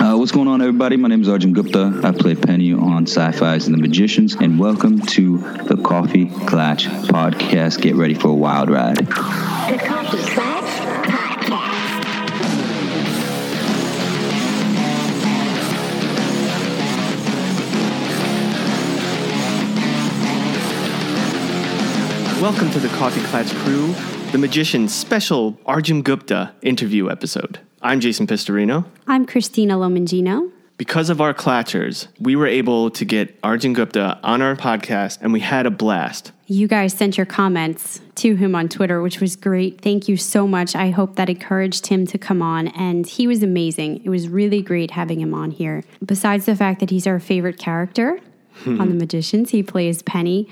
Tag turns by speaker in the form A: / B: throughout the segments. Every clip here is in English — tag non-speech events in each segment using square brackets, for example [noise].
A: Uh, what's going on, everybody? My name is Arjun Gupta. I play Penny on Syfy's and the Magicians, and welcome to the Coffee Clatch Podcast. Get ready for a wild ride.
B: The Coffee Clatch Podcast.
C: Welcome to the Coffee Clatch Crew, the Magician's special Arjun Gupta interview episode. I'm Jason Pistorino.
D: I'm Christina Lomangino.
C: Because of our Clatchers, we were able to get Arjun Gupta on our podcast and we had a blast.
D: You guys sent your comments to him on Twitter, which was great. Thank you so much. I hope that encouraged him to come on, and he was amazing. It was really great having him on here. Besides the fact that he's our favorite character on The hmm. Magicians, he plays Penny.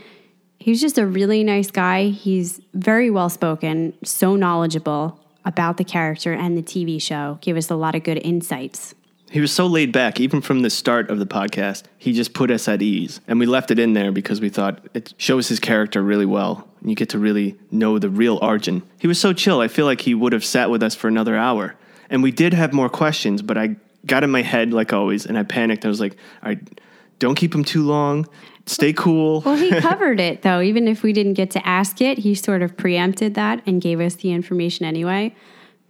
D: He's just a really nice guy. He's very well spoken, so knowledgeable about the character and the TV show. Gave us a lot of good insights.
C: He was so laid back, even from the start of the podcast. He just put us at ease. And we left it in there because we thought it shows his character really well. And you get to really know the real Arjun. He was so chill, I feel like he would have sat with us for another hour. And we did have more questions, but I got in my head, like always, and I panicked. I was like, all right, don't keep him too long. Stay cool. [laughs]
D: Well, he covered it though. Even if we didn't get to ask it, he sort of preempted that and gave us the information anyway.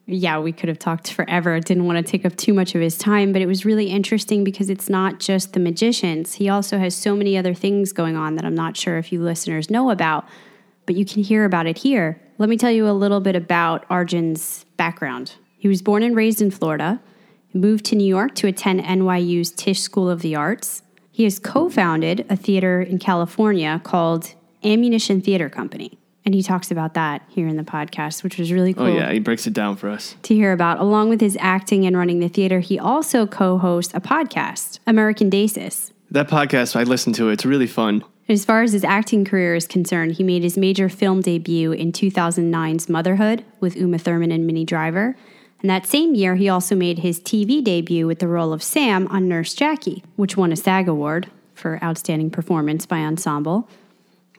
D: Yeah, we could have talked forever. Didn't want to take up too much of his time, but it was really interesting because it's not just the magicians. He also has so many other things going on that I'm not sure if you listeners know about, but you can hear about it here. Let me tell you a little bit about Arjun's background. He was born and raised in Florida, moved to New York to attend NYU's Tisch School of the Arts. He has co founded a theater in California called Ammunition Theater Company. And he talks about that here in the podcast, which was really cool
C: Oh, yeah, he breaks it down for us.
D: to hear about. Along with his acting and running the theater, he also co hosts a podcast, American Desis.
C: That podcast, I listened to it. It's really fun.
D: As far as his acting career is concerned, he made his major film debut in 2009's Motherhood with Uma Thurman and Minnie Driver. And that same year, he also made his TV debut with the role of Sam on Nurse Jackie, which won a SAG Award for Outstanding Performance by Ensemble.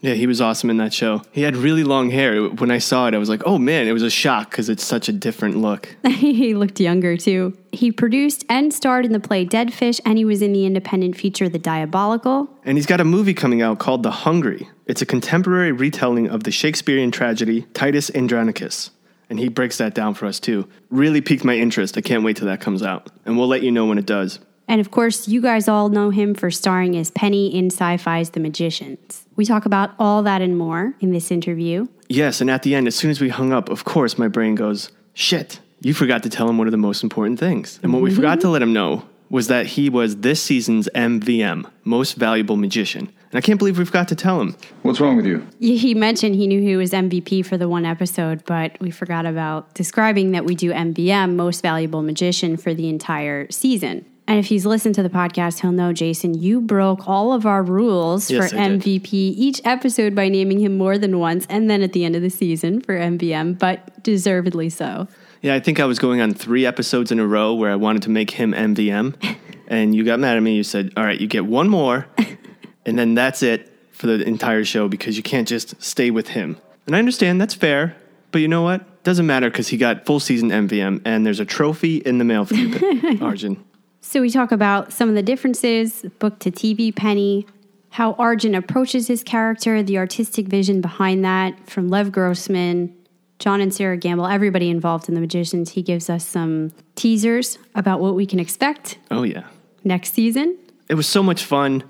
C: Yeah, he was awesome in that show. He had really long hair. When I saw it, I was like, oh man, it was a shock because it's such a different look. [laughs]
D: he looked younger too. He produced and starred in the play Dead Fish, and he was in the independent feature The Diabolical.
C: And he's got a movie coming out called The Hungry. It's a contemporary retelling of the Shakespearean tragedy Titus Andronicus. And he breaks that down for us too. Really piqued my interest. I can't wait till that comes out. And we'll let you know when it does.
D: And of course, you guys all know him for starring as Penny in Syfy's The Magicians. We talk about all that and more in this interview.
C: Yes, and at the end, as soon as we hung up, of course, my brain goes, shit, you forgot to tell him one of the most important things. And what we forgot to mm-hmm. let him know was that he was this season's MVM, Most Valuable Magician. And I can't believe we forgot to tell him.
E: What's wrong with you?
D: He mentioned he knew he was MVP for the one episode, but we forgot about describing that we do MVM, Most Valuable Magician, for the entire season. And if he's listened to the podcast, he'll know, Jason, you broke all of our rules
C: Yes,
D: for
C: I did.
D: MVP each episode by naming him more than once, and then at the end of the season for MVM, but deservedly so.
C: Yeah, I think I was going on three episodes in a row where I wanted to make him MVM. [laughs] and you got mad at me. You said, all right, you get one more, [laughs] and then that's it for the entire show because you can't just stay with him. And I understand that's fair, but you know what? Doesn't matter because he got full season MVM, and there's a trophy in the mail for you, [laughs] Arjun.
D: So we talk about some of the differences, book to TV Penny, how Arjun approaches his character, the artistic vision behind that from Lev Grossman, John and Sera Gamble, everybody involved in The Magicians. He gives us some teasers about what we can expect
C: Oh, yeah.
D: next season.
C: It was so much fun.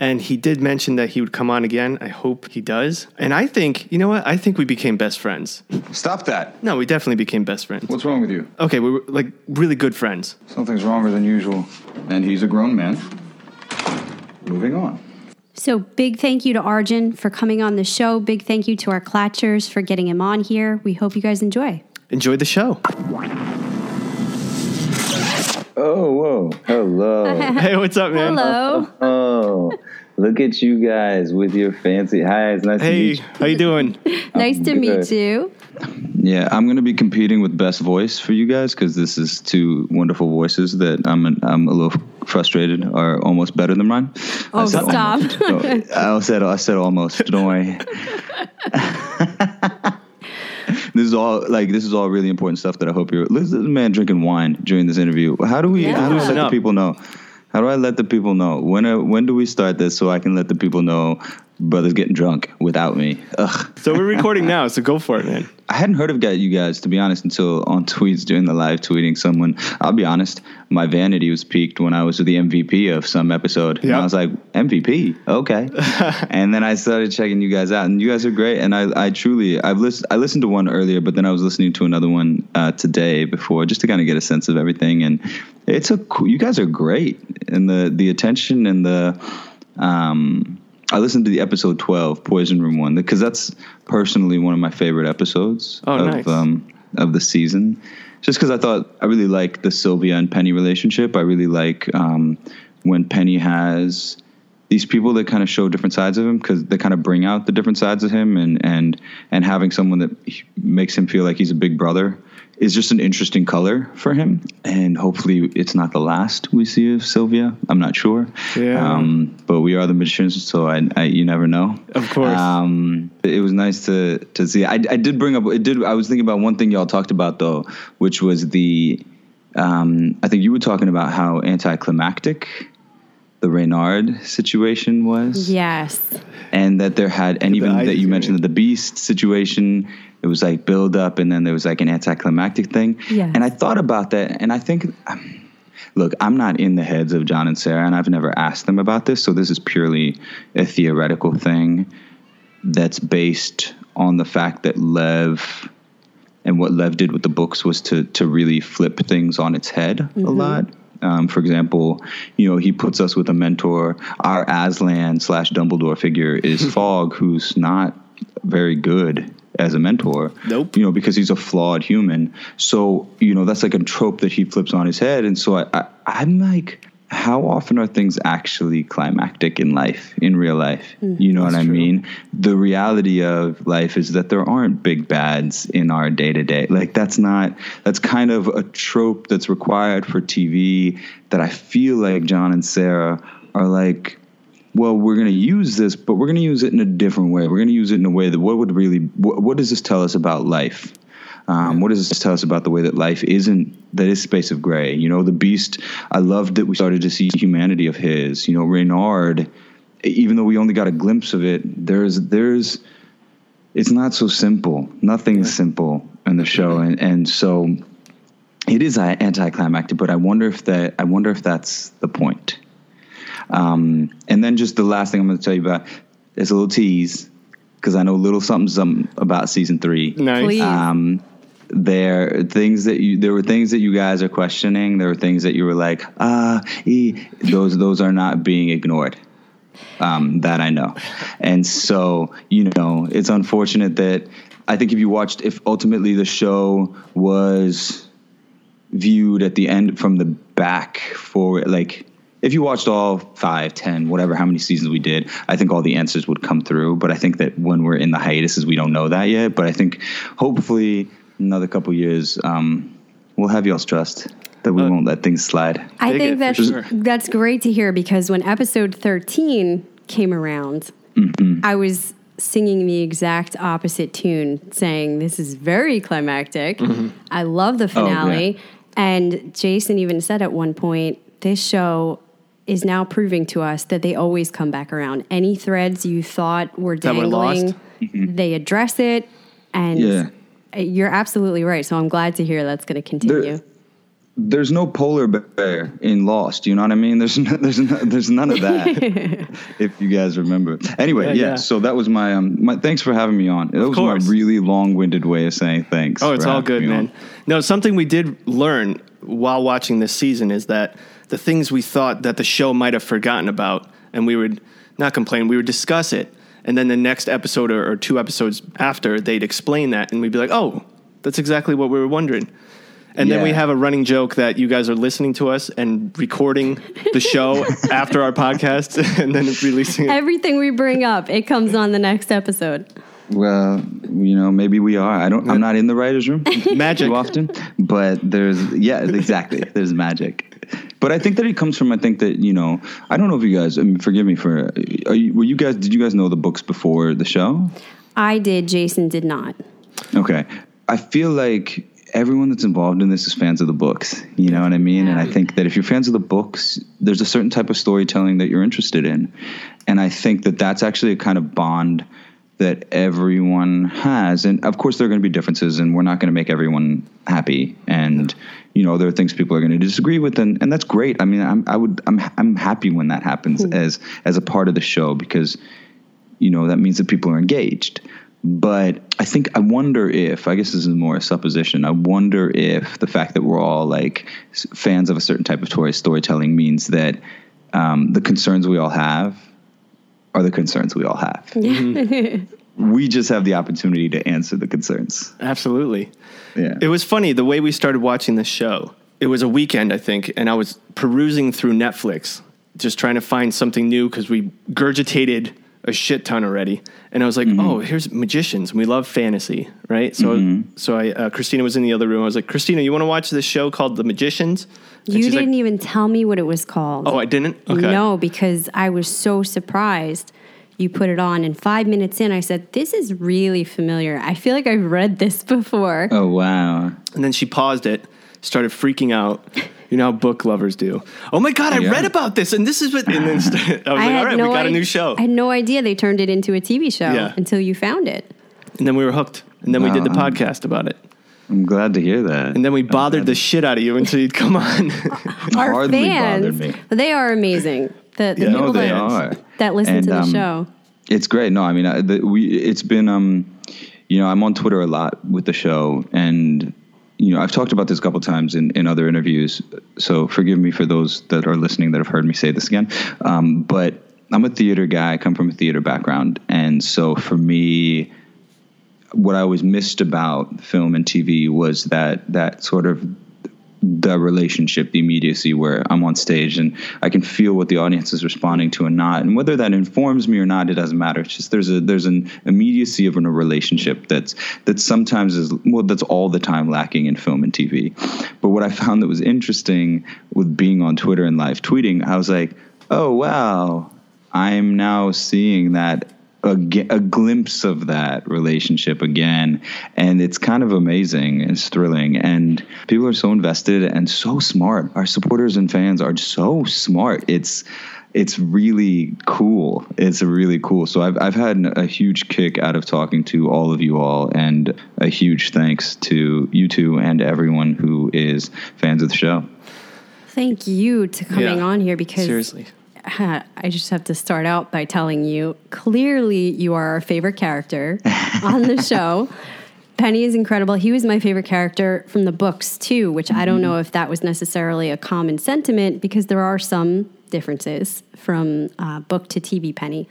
C: And he did mention that he would come on again. I hope he does. And I think, you know what? I think we became best friends.
E: Stop that.
C: No, we definitely became best friends.
E: What's wrong with you?
C: Okay, we were like really good friends.
E: Something's wronger than usual. And he's a grown man. Moving on.
D: So big thank you to Arjun for coming on the show. Big thank you to our Clatchers for getting him on here. We hope you guys enjoy.
C: Enjoy the show.
F: Oh, whoa. Hello. [laughs]
C: Hey, what's up, man?
D: Hello.
F: oh, look at you guys with your fancy. Hi, it's nice to meet you.
C: Hey, how you doing? [laughs] [laughs]
D: nice to meet you.
A: Yeah, I'm going to be competing with best voice for you guys because this is two wonderful voices that I'm I'm a little frustrated are almost better than mine. Oh, I
D: Oh,
A: said
D: stop.
A: almost. No, [laughs] I said I said almost. Don't worry. this is all like this is all really important stuff that I hope you're. This is a man drinking wine during this interview. How do we? How do we let the people know? How do I let the people know? When when do we start this so I can let the people know brothers getting drunk without me? Ugh.
C: So we're recording now, so go for it, man.
A: I hadn't heard of you guys to be honest until on tweets during the live tweeting someone. I'll be honest, my vanity was piqued when I was the MVP of some episode, and I was like MVP, okay. [laughs] and then I started checking you guys out, and you guys are great. And I, I truly, I've listened, I listened to one earlier, but then I was listening to another one uh, today before just to kind of get a sense of everything. And it's a, cool, you guys are great, and the the attention and the. Um, I listened to the episode 12, Poison Room 1, because that's personally one of my favorite episodes
C: Oh,
A: of,
C: nice.
A: um, of the season. Just because I thought I really like the Sylvia and Penny relationship. I really like um, when Penny has these people that kind of show different sides of him because they kind of bring out the different sides of him and and and having someone that makes him feel like he's a big brother is just an interesting color for him and hopefully it's not the last we see of Sylvia I'm not sure
C: Yeah.
A: um, but we are the magicians so I, I you never know
C: Of course.
A: um, it was nice to to see I, I did bring up it did I was thinking about one thing y'all talked about though which was the um, I think you were talking about how anticlimactic the Reynard situation was
D: Yes.
A: and that there had and even
C: I
A: that you mentioned that the beast situation it was like build up and then there was like an anticlimactic thing
D: Yes.
A: and i thought about that and i think look i'm not in the heads of john and sera and i've never asked them about this so this is purely a theoretical thing that's based on the fact that lev and what Lev did with the books was to to really flip things on its head a lot. Um, for example, you know, he puts us with a mentor. Our Aslan slash Dumbledore figure is [laughs] Fogg, who's not very good as a mentor.
C: Nope.
A: You know, because he's a flawed human. So you know, that's like a trope that he flips on his head. And so I, I I'm like. How often are things actually climactic in life, in real life? Mm-hmm. You know what I
C: true.
A: mean? the reality of life is that there aren't big bads in our day to day. Like that's not that's kind of a trope that's required for TV that I feel like John and Sera are like well, we're going to use this, but we're going to use it in a different way. We're going to use it in a way that what would really, what, what does this tell us about life? Um, what does this tell us about the way that life isn't, that is space of gray? You know, the beast, I loved that we started to see humanity of his. You know, Reynard, even though we only got a glimpse of it, there's, there's, it's not so simple. Nothing's simple in the show. And, and so it is anticlimactic, but I wonder if that, I wonder if that's the point. Um, and then just the last thing I'm going to tell you about is a little tease because I know a little something, something about season three.
C: Nice.
D: Please.
A: Um, there are things that you there were things that you guys are questioning. There were things that you were like, ah, e. those those are not being ignored. Um, that I know, and so you know, it's unfortunate that I think if you watched, if ultimately the show was viewed at the end from the back forward, like if you watched all five, ten, whatever, how many seasons we did, I think all the answers would come through. But I think that when we're in the hiatuses, we don't know that yet. But I think hopefully another couple years, um, we'll have y'all's trust that we
C: Uh,
A: won't let things slide.
D: I think
C: it,
D: that's
C: sure.
D: that's great to hear because when episode 13 came around,
A: Mm-hmm.
D: I was singing the exact opposite tune, saying this is very climactic.
C: Mm-hmm.
D: I love the
A: Oh, yeah.
D: finale. And Jason even said at one point, this show is now proving to us that they always come back around. Any threads you thought were
C: That were
D: dangling,
C: lost?
D: they address it. And
A: Yeah.
D: you're absolutely right. So I'm glad to hear that's going to continue.
A: There's no polar bear in Lost. You know what I mean? There's [laughs] no, there's no, there's none of that. [laughs] if you guys remember. Anyway,
C: Yeah,
A: yeah,
C: yeah.
A: So that was my um. My, thanks for having me on. That was
C: course.
A: my really long-winded way of saying thanks.
C: Oh, it's all good, man.
A: on.
C: No, something we did learn while watching this season is that the things we thought that the show might have forgotten about, and we would not complain, we would discuss it, and then the next episode or, or two episodes after, they'd explain that, and we'd be like, "Oh, that's exactly what we were wondering." And then we have a running joke that you guys are listening to us and recording the show [laughs] after our podcast, [laughs] and then releasing it.
D: Everything we bring up, it comes on the next episode.
A: Well, you know, maybe we are. I don't. I'm not in the writers' room [laughs]
C: Magic.
A: too often, but there's yeah, exactly. [laughs] There's magic. But I think that it comes from. I think that you know. I don't know if you guys. I mean, forgive me for. Are you, were you guys? Did you guys know the books before the show?
D: I did, Jason did not.
A: Okay. I feel like everyone that's involved in this is fans of the books. You know what I mean? And I think that if you're fans of the books, there's a certain type of storytelling that you're interested in. And I think that that's actually a kind of bond that everyone has. And of course, there are going to be differences, and we're not going to make everyone happy. And you know, there are things people are going to disagree with, and, and that's great. I mean, I'm I would I'm I'm happy when that happens as as a part of the show because you know that means that people are engaged. But I think I wonder if I guess this is more a supposition. I wonder if the fact that we're all like fans of a certain type of story storytelling means that um, the concerns we all have are the concerns we all have. Mm-hmm. [laughs] we just have the opportunity to answer the concerns.
C: Absolutely.
A: Yeah.
C: It was funny the way we started watching the show. It was a weekend, I think, and I was perusing through Netflix, just trying to find something new because we gurgitated a shit ton already. And I was like,
A: Mm-hmm.
C: "Oh, here's magicians. We love fantasy, right?" So, so I, uh, Christina was in the other room. I was like, "Christina, you want to watch this show called The Magicians?" And
D: You didn't even tell me what it was called.
C: Oh, I didn't. Okay.
D: No, because I was so surprised. You put it on, and five minutes in, I said, "This is really familiar. I feel like I've read this before."
A: Oh wow.
C: And then she paused it, started freaking out. You know how book lovers do. Oh my god, I
A: Yeah.
C: read about this, and this is what. And then st- I was [laughs] like, all right, we got a
D: i-
C: new show.
D: I had no idea they turned it into a TV show
C: Yeah.
D: until you found it.
C: And then we were hooked. And then we did the podcast about it.
A: I'm glad to hear that.
C: And then we bothered the shit out of you until you'd come on. [laughs]
D: Our [laughs]
A: Hardly
D: fans,
A: me.
D: they are amazing. The, the
C: Yeah.
D: people
A: No, they
D: that,
A: are.
D: that listen
A: And,
D: to the
A: um,
D: show.
A: It's great. No, I mean, I, the, we it's been um, you know, I'm on Twitter a lot with the show, and you know, I've talked about this a couple times in in other interviews. So forgive me for those that are listening that have heard me say this again. Um, but I'm a theater guy. I come from a theater background, and so for me, what I always missed about film and TV was that that sort of the relationship, the immediacy where I'm on stage and I can feel what the audience is responding to and not. And whether that informs me or not, it doesn't matter. It's just there's a there's an immediacy of a relationship that's that sometimes is well, that's all the time lacking in film and TV. But what I found that was interesting with being on Twitter and live tweeting, I was like, oh wow, I'm now seeing that a, g- a glimpse of that relationship again. And it's kind of amazing. It's thrilling. And people are so invested and so smart. Our supporters and fans are so smart. It's it's really cool. It's really cool. So i've, I've had a huge kick out of talking to all of you all. And a huge thanks to you two and everyone who is fans of the show.
D: Thank you to coming
C: Yeah.
D: on here because
C: Seriously. [laughs]
D: I just have to start out by telling you clearly you are our favorite character on the [laughs] show. Penny is incredible. He was my favorite character from the books too, which I don't know if that was necessarily a common sentiment because there are some differences from uh, book to TV Penny.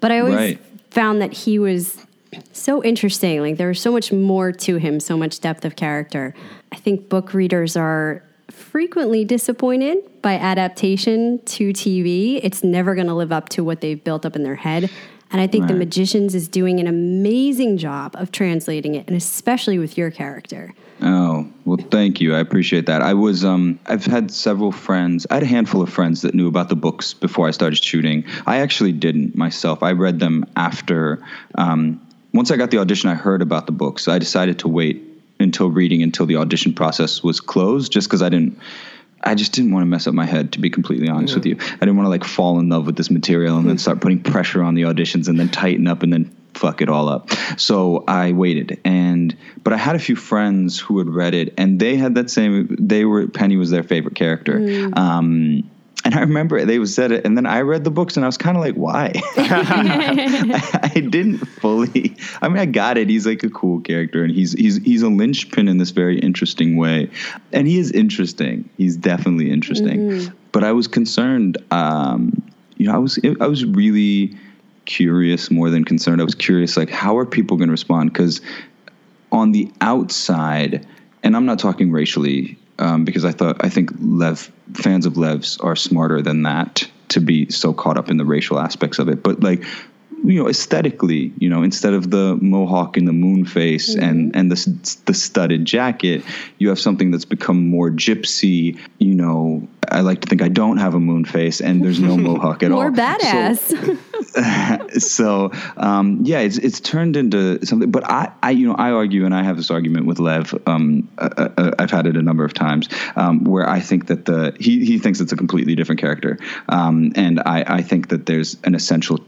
D: But I always
A: Right.
D: found that he was so interesting. Like there was so much more to him, so much depth of character. I think book readers are frequently disappointed by adaptation to TV. It's never going to live up to what they've built up in their head. And I think The Magicians is doing an amazing job of translating it, and especially with your character.
A: Oh, well, thank you. I appreciate that. I was, um, I've had several friends, I had a handful of friends that knew about the books before I started shooting. I actually didn't myself. I read them after, um, once I got the audition, I heard about the books. So I decided to wait until reading until the audition process was closed just because I didn't. I just didn't want to mess up my head, to be completely honest with you. I didn't want to like fall in love with this material and then start putting pressure on the auditions and then tighten up and then fuck it all up. So I waited and but I had a few friends who had read it and they had that same they were Penny was their favorite character. Um and I remember they said it, and then I read the books, and I was kind of like, "Why?" I, [laughs] [laughs] I didn't fully. I mean, I got it. He's like a cool character, and he's he's he's a linchpin in this very interesting way, and he is interesting. He's definitely interesting. But I was concerned. Um, you know, I was I was really curious more than concerned. I was curious, like, how are people going to respond? Because on the outside, and I'm not talking racially, um, because I thought I think Lev fans of Levs are smarter than that to be so caught up in the racial aspects of it. But like, you know, aesthetically, you know, instead of the mohawk and the moon face and and the the studded jacket, you have something that's become more gypsy, you know, I like to think I don't have a moon face, and there's no [laughs] mohawk at
D: More
A: all.
D: More badass.
A: So, [laughs] so um, yeah, it's it's turned into something. But I, I, you know, I argue, and I have this argument with Lev. Um, uh, uh, I've had it a number of times um, where I think that the he he thinks it's a completely different character, um, and I I think that there's an essential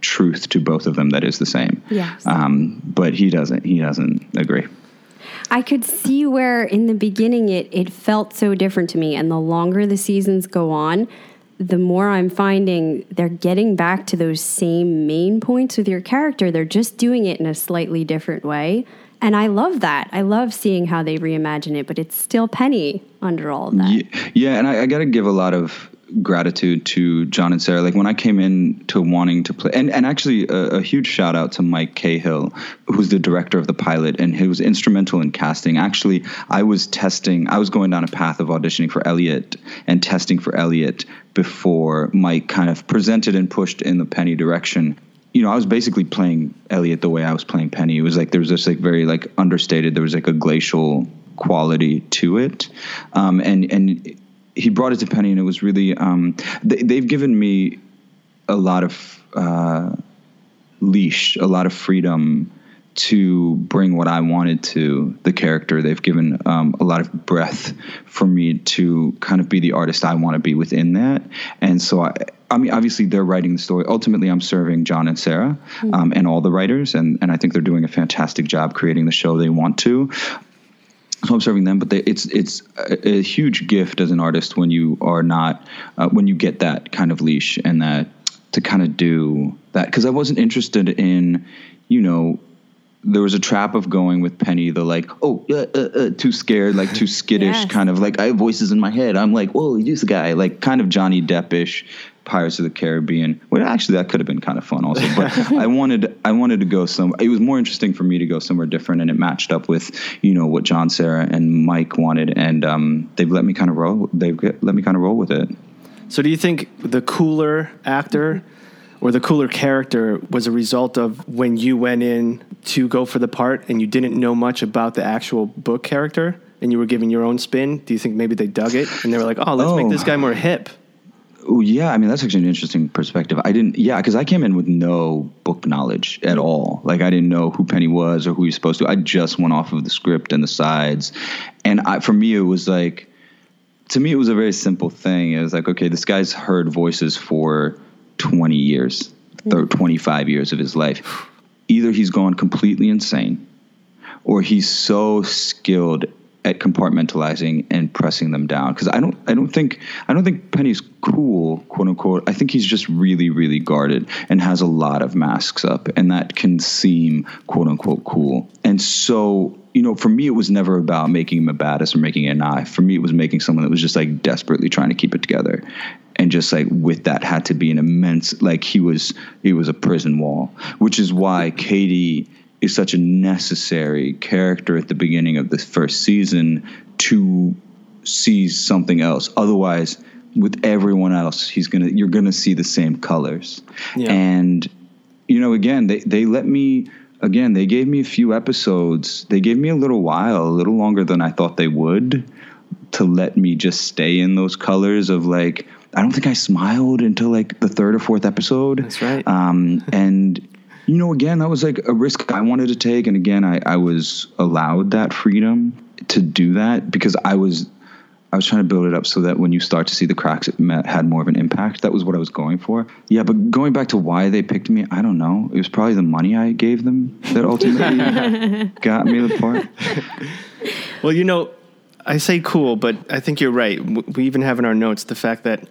A: truth to both of them that is the same.
D: Yes.
A: Um, but he doesn't. He doesn't agree.
D: I could see where in the beginning it, it felt so different to me. And the longer the seasons go on, the more I'm finding they're getting back to those same main points with your character. They're just doing it in a slightly different way. And I love that. I love seeing how they reimagine it, but it's still Penny under all of that.
A: Yeah, yeah and I, I got to give a lot of gratitude to John and Sera. Like when I came in to wanting to play, and, and actually a, a huge shout out to Mike Cahill, who's the director of the pilot, and he was instrumental in casting. Actually, I was testing, I was going down a path of auditioning for Eliot and testing for Eliot before Mike kind of presented and pushed in the Penny direction you know, I was basically playing Eliot the way I was playing Penny. It was like there was this like very like understated. There was like a glacial quality to it, um, and and he brought it to Penny, and it was really um, they, they've given me a lot of uh, leash, a lot of freedom to bring what I wanted to the character. They've given um, a lot of breath for me to kind of be the artist I want to be within that. And so I, I mean, obviously they're writing the story. Ultimately, I'm serving John and Sera um, and all the writers, and and I think they're doing a fantastic job creating the show they want to. So I'm serving them, but they, it's it's a, a huge gift as an artist when you are not uh, when you get that kind of leash and that to kind of do that because I wasn't interested in you know there was a trap of going with Penny, the like, oh, uh, uh, uh, too scared, like too skittish, [laughs]
D: Yes.
A: kind of like I have voices in my head. I'm like, whoa, he's a guy, like kind of Johnny Deppish, Pirates of the Caribbean. Well, actually, that could have been kind of fun also. But [laughs] I wanted, I wanted to go some. It was more interesting for me to go somewhere different, and it matched up with, you know, what John, Sera, and Mike wanted, and um, they've let me kind of roll. They've let me kind of roll with it.
C: So, do you think the cooler actor or the cooler character was a result of when you went in to go for the part and you didn't know much about the actual book character and you were giving your own spin? Do you think maybe they dug it and they were like, oh, let's make
A: Oh.
C: this guy more hip?
A: Oh yeah, I mean that's actually an interesting perspective. I didn't, yeah, because I came in with no book knowledge at all. Like I didn't know who Penny was or who he's supposed to. I just went off of the script and the sides, and I, for me it was like, to me it was a very simple thing. It was like, okay, this guy's heard voices for twenty years, hmm. twenty five years of his life. Either he's gone completely insane, or he's so skilled at compartmentalizing and pressing them down. Because I don't I don't think I don't think Penny's cool quote unquote. I think he's just really really guarded and has a lot of masks up and that can seem quote unquote cool. And so you know for me it was never about making him a badass or making it an eye. For me it was making someone that was just like desperately trying to keep it together and just like with that had to be an immense like he was he was a prison wall which is why Kady is such a necessary character at the beginning of this first season to see something else. Otherwise, with everyone else, he's gonna you're gonna see the same colors.
C: Yeah.
A: And you know, again, they they let me again, they gave me a few episodes. They gave me a little while, a little longer than I thought they would, to let me just stay in those colors of like I don't think I smiled until like the third or fourth episode.
C: That's right.
A: Um, and you know, again, that was like a risk I wanted to take, and again, I, I was allowed that freedom to do that because I was I was trying to build it up so that when you start to see the cracks, it ma- had more of an impact. That was what I was going for. Yeah, but going back to why they picked me, I don't know. It was probably the money I gave them that ultimately [laughs] got me the part.
C: Well, you know, I say cool, but I think you're right. We even have in our notes the fact that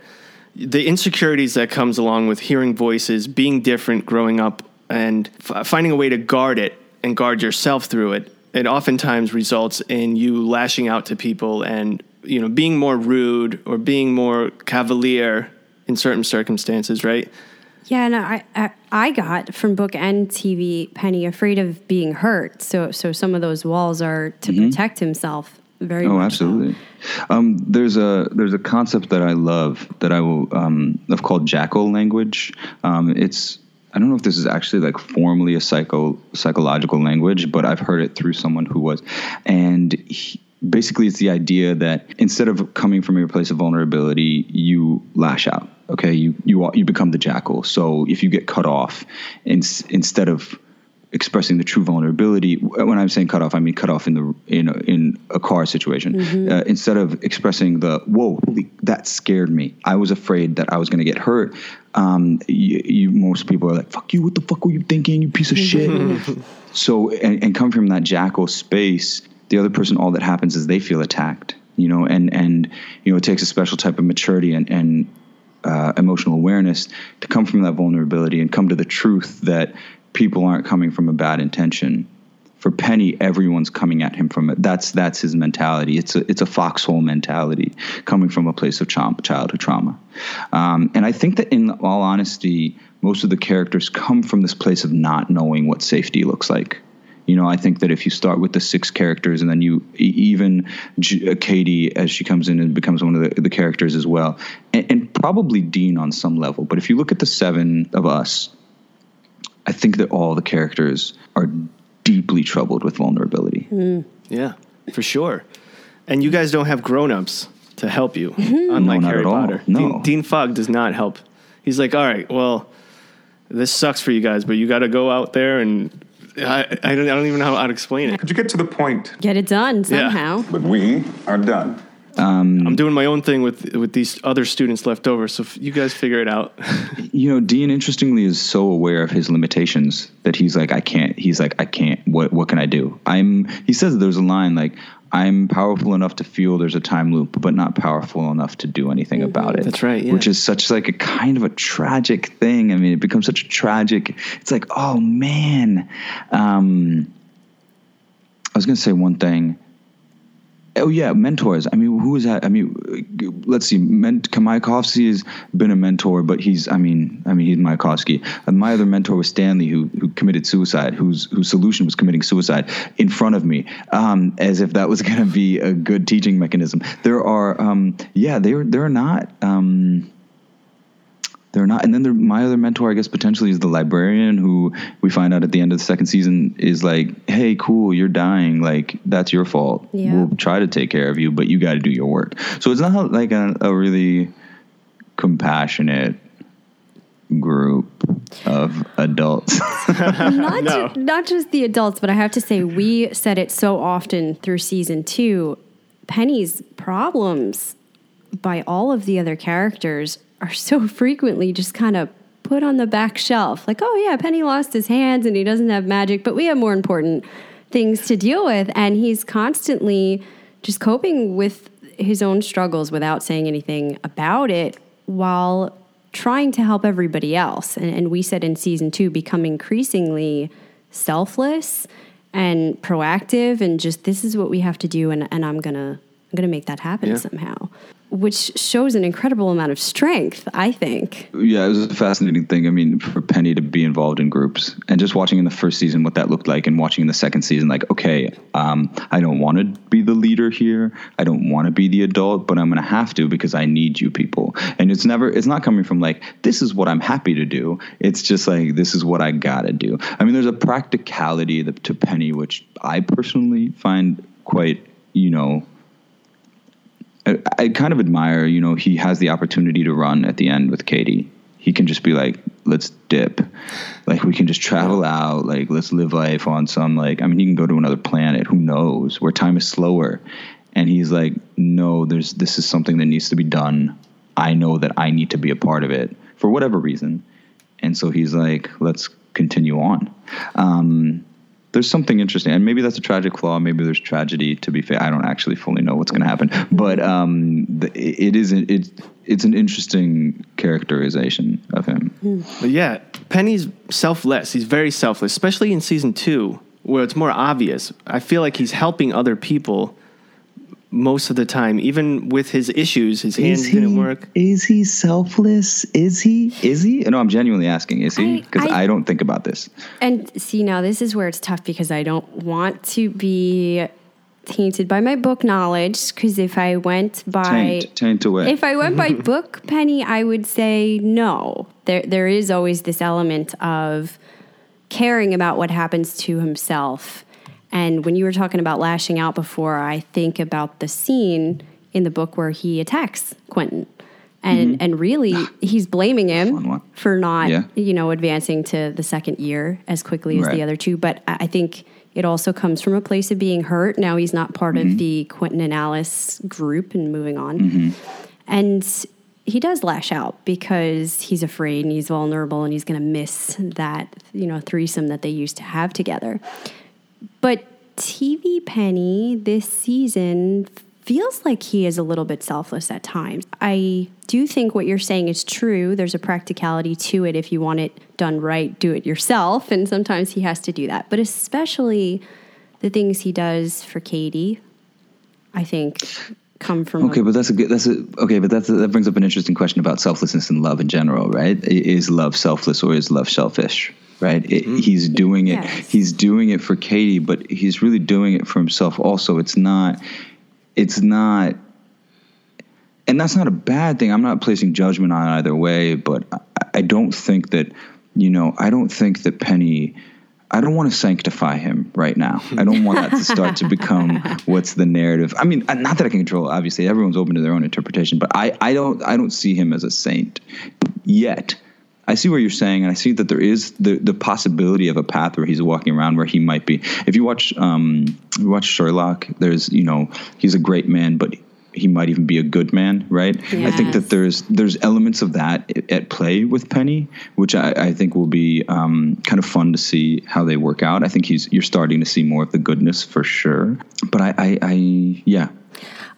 C: the insecurities that comes along with hearing voices, being different, growing up, and f- finding a way to guard it and guard yourself through it. It oftentimes results in you lashing out to people and you know being more rude or being more cavalier in certain circumstances, right?
D: Yeah, and I, I I got from book and TV Penny afraid of being hurt. So so some of those walls are to protect himself. Very
A: Oh,
D: much so.
A: absolutely. Um, there's a there's a concept that I love that I will um, I've called jackal language. Um, it's I don't know if this is actually like formally a psycho psychological language, but I've heard it through someone who was, and he, basically it's the idea that instead of coming from your place of vulnerability, you lash out. Okay, you you you become the jackal. So if you get cut off, in, instead of expressing the true vulnerability. When I'm saying cut off, I mean cut off in the in a, in a car situation. Uh, instead of expressing the whoa, holy, that scared me. I was afraid that I was going to get hurt. Um, you, you most people are like, "Fuck you! What the fuck were you thinking? You piece of [laughs] shit." so and, and come from that jackal space. The other person, all that happens is they feel attacked. You know, and and you know it takes a special type of maturity and and uh, emotional awareness to come from that vulnerability and come to the truth that people aren't coming from a bad intention. For Penny, everyone's coming at him from it. That's that's his mentality. It's a it's a foxhole mentality, coming from a place of childhood trauma. Um, and I think that, in all honesty, most of the characters come from this place of not knowing what safety looks like. You know, I think that if you start with the six characters and then you even J- uh, Kady as she comes in and becomes one of the, the characters as well, and, and probably Dean on some level. But if you look at the seven of us, I think that all the characters are deeply troubled with vulnerability.
C: Yeah, for sure. And you guys don't have grown-ups to help you,
D: Mm-hmm.
C: unlike
A: not
C: Harry
A: at all.
C: Potter.
A: No.
C: Dean, Dean Fogg does not help. He's like, all right, well, this sucks for you guys, but you got to go out there and I, I, don't, I don't even know how to explain it.
G: Could you get to the point?
D: Get it done
C: Yeah.
D: somehow.
G: But we are done.
C: I'm doing my own thing with with these other students left over, so if you guys figure it out. [laughs]
A: You know, Dean interestingly is so aware of his limitations that he's like, I can't. He's like, I can't. What What can I do? I'm. He says there's a line like, I'm powerful enough to feel there's a time loop, but not powerful enough to do anything about it.
C: That's right, yeah.
A: Which is such like a kind of a tragic thing. I mean, it becomes such a tragic. It's like, oh man. Um, I was gonna say one thing. Oh yeah, mentors. I mean, who is that? I mean, let's see. Ment- Kamayakovsky has been a mentor, but he's. I mean, I mean, he's Mayakovsky. And my other mentor was Stanley, who who committed suicide. Whose whose solution was committing suicide in front of me, um, as if that was going to be a good teaching mechanism. There are, um, yeah, they're they're not. Um, they're not. And then there, my other mentor, I guess, potentially is the librarian who we find out at the end of the second season is like, hey, cool, you're dying. Like, that's your fault.
D: Yeah.
A: We'll try to take care of you, but you got to do your work. So it's not like a, a really compassionate group of adults. [laughs]
D: not
C: No.
D: ju- not just the adults, but I have to say we said it so often through season two. Penny's problems by all of the other characters are so frequently just kind of put on the back shelf. Like, oh yeah, Penny lost his hands and he doesn't have magic, but we have more important things to deal with, and he's constantly just coping with his own struggles without saying anything about it while trying to help everybody else. And, and we said in season two, become increasingly selfless and proactive and just this is what we have to do and, and I'm gonna I'm gonna make that happen
C: Yeah.
D: somehow. Which shows an incredible amount of strength, I think.
A: yeah, it was a fascinating thing. I mean, for Penny to be involved in groups and just watching in the first season what that looked like, and watching in the second season, like, okay, um, I don't want to be the leader here. I don't want to be the adult, but I'm going to have to because I need you people. And it's never, it's not coming from like, this is what I'm happy to do. It's just like, this is what I got to do. I mean, there's a practicality to Penny, which I personally find quite, you know, I, I kind of admire, you know, he has the opportunity to run at the end with Kady. He can just be like, let's dip. Like, we can just travel out. Like, let's live life on some, like, I mean, he can go to another planet. Who knows? Where time is slower. And he's like, no, there's, this is something that needs to be done. I know that I need to be a part of it for whatever reason. And so he's like, let's continue on. Um, there's something interesting, and maybe that's a tragic flaw. Maybe there's tragedy. To be fair, I don't actually fully know what's going to happen, but um, the, it is it it's an interesting characterization of him.
C: But yeah, Penny's selfless. He's very selfless, especially in season two, where it's more obvious. I feel like he's helping other people most of the time, even with his issues. His hands didn't work.
A: Is he selfless? Is he? Is he? No, I'm genuinely asking. Is he?
D: I-
A: Because
D: I-
A: I, don't think about this.
D: And see, now this is where it's tough because I don't want to be tainted by my book knowledge. Because if I went by
A: Taint, taint away.
D: if I went by [laughs] book penny, I would say no. There there is always this element of caring about what happens to himself And when you were talking about lashing out before, I think about the scene in the book where he attacks Quentin. And and really [sighs] he's blaming him for not,
A: Yeah.
D: you know, advancing to the second year as quickly as
A: Right.
D: the other two. But I think it also comes from a place of being hurt. Now he's not part
A: Mm-hmm.
D: of the Quentin and Alice group and moving on. And he does lash out because he's afraid and he's vulnerable and he's going to miss that, you know, threesome that they used to have together. But TV Penny this season feels like he is a little bit selfless at times. I do think what you're saying is true. There's a practicality to it. If you want it done right, do it yourself. And sometimes he has to do that. But especially the things he does for Kady, I think come from
A: Okay, but that's a good. That's a okay, but that's that brings up an interesting question about selflessness and love in general, right? Is love selfless or is love selfish? Right? It, he's doing it.
D: Yes.
A: He's doing it for Kady, but he's really doing it for himself. Also, it's not. It's not. And that's not a bad thing. I'm not placing judgment on either way, but I, I don't think that, you know, I don't think that Penny. I don't want to sanctify him right now. I don't want that to start to become [laughs] what's the narrative. I mean, uh, not that I can control. Obviously, everyone's open to their own interpretation, but I, I don't, I don't see him as a saint yet. I see what you're saying, and I see that there is the, the possibility of a path where he's walking around where he might be. If you watch, um, you watch Sherlock, there's, you know, he's a great man, but he might even be a good man, right? I think that there's there's elements of that at play with Penny, which I, I think will be um, kind of fun to see how they work out. I think he's you're starting to see more of the goodness for sure. But I, I, I yeah,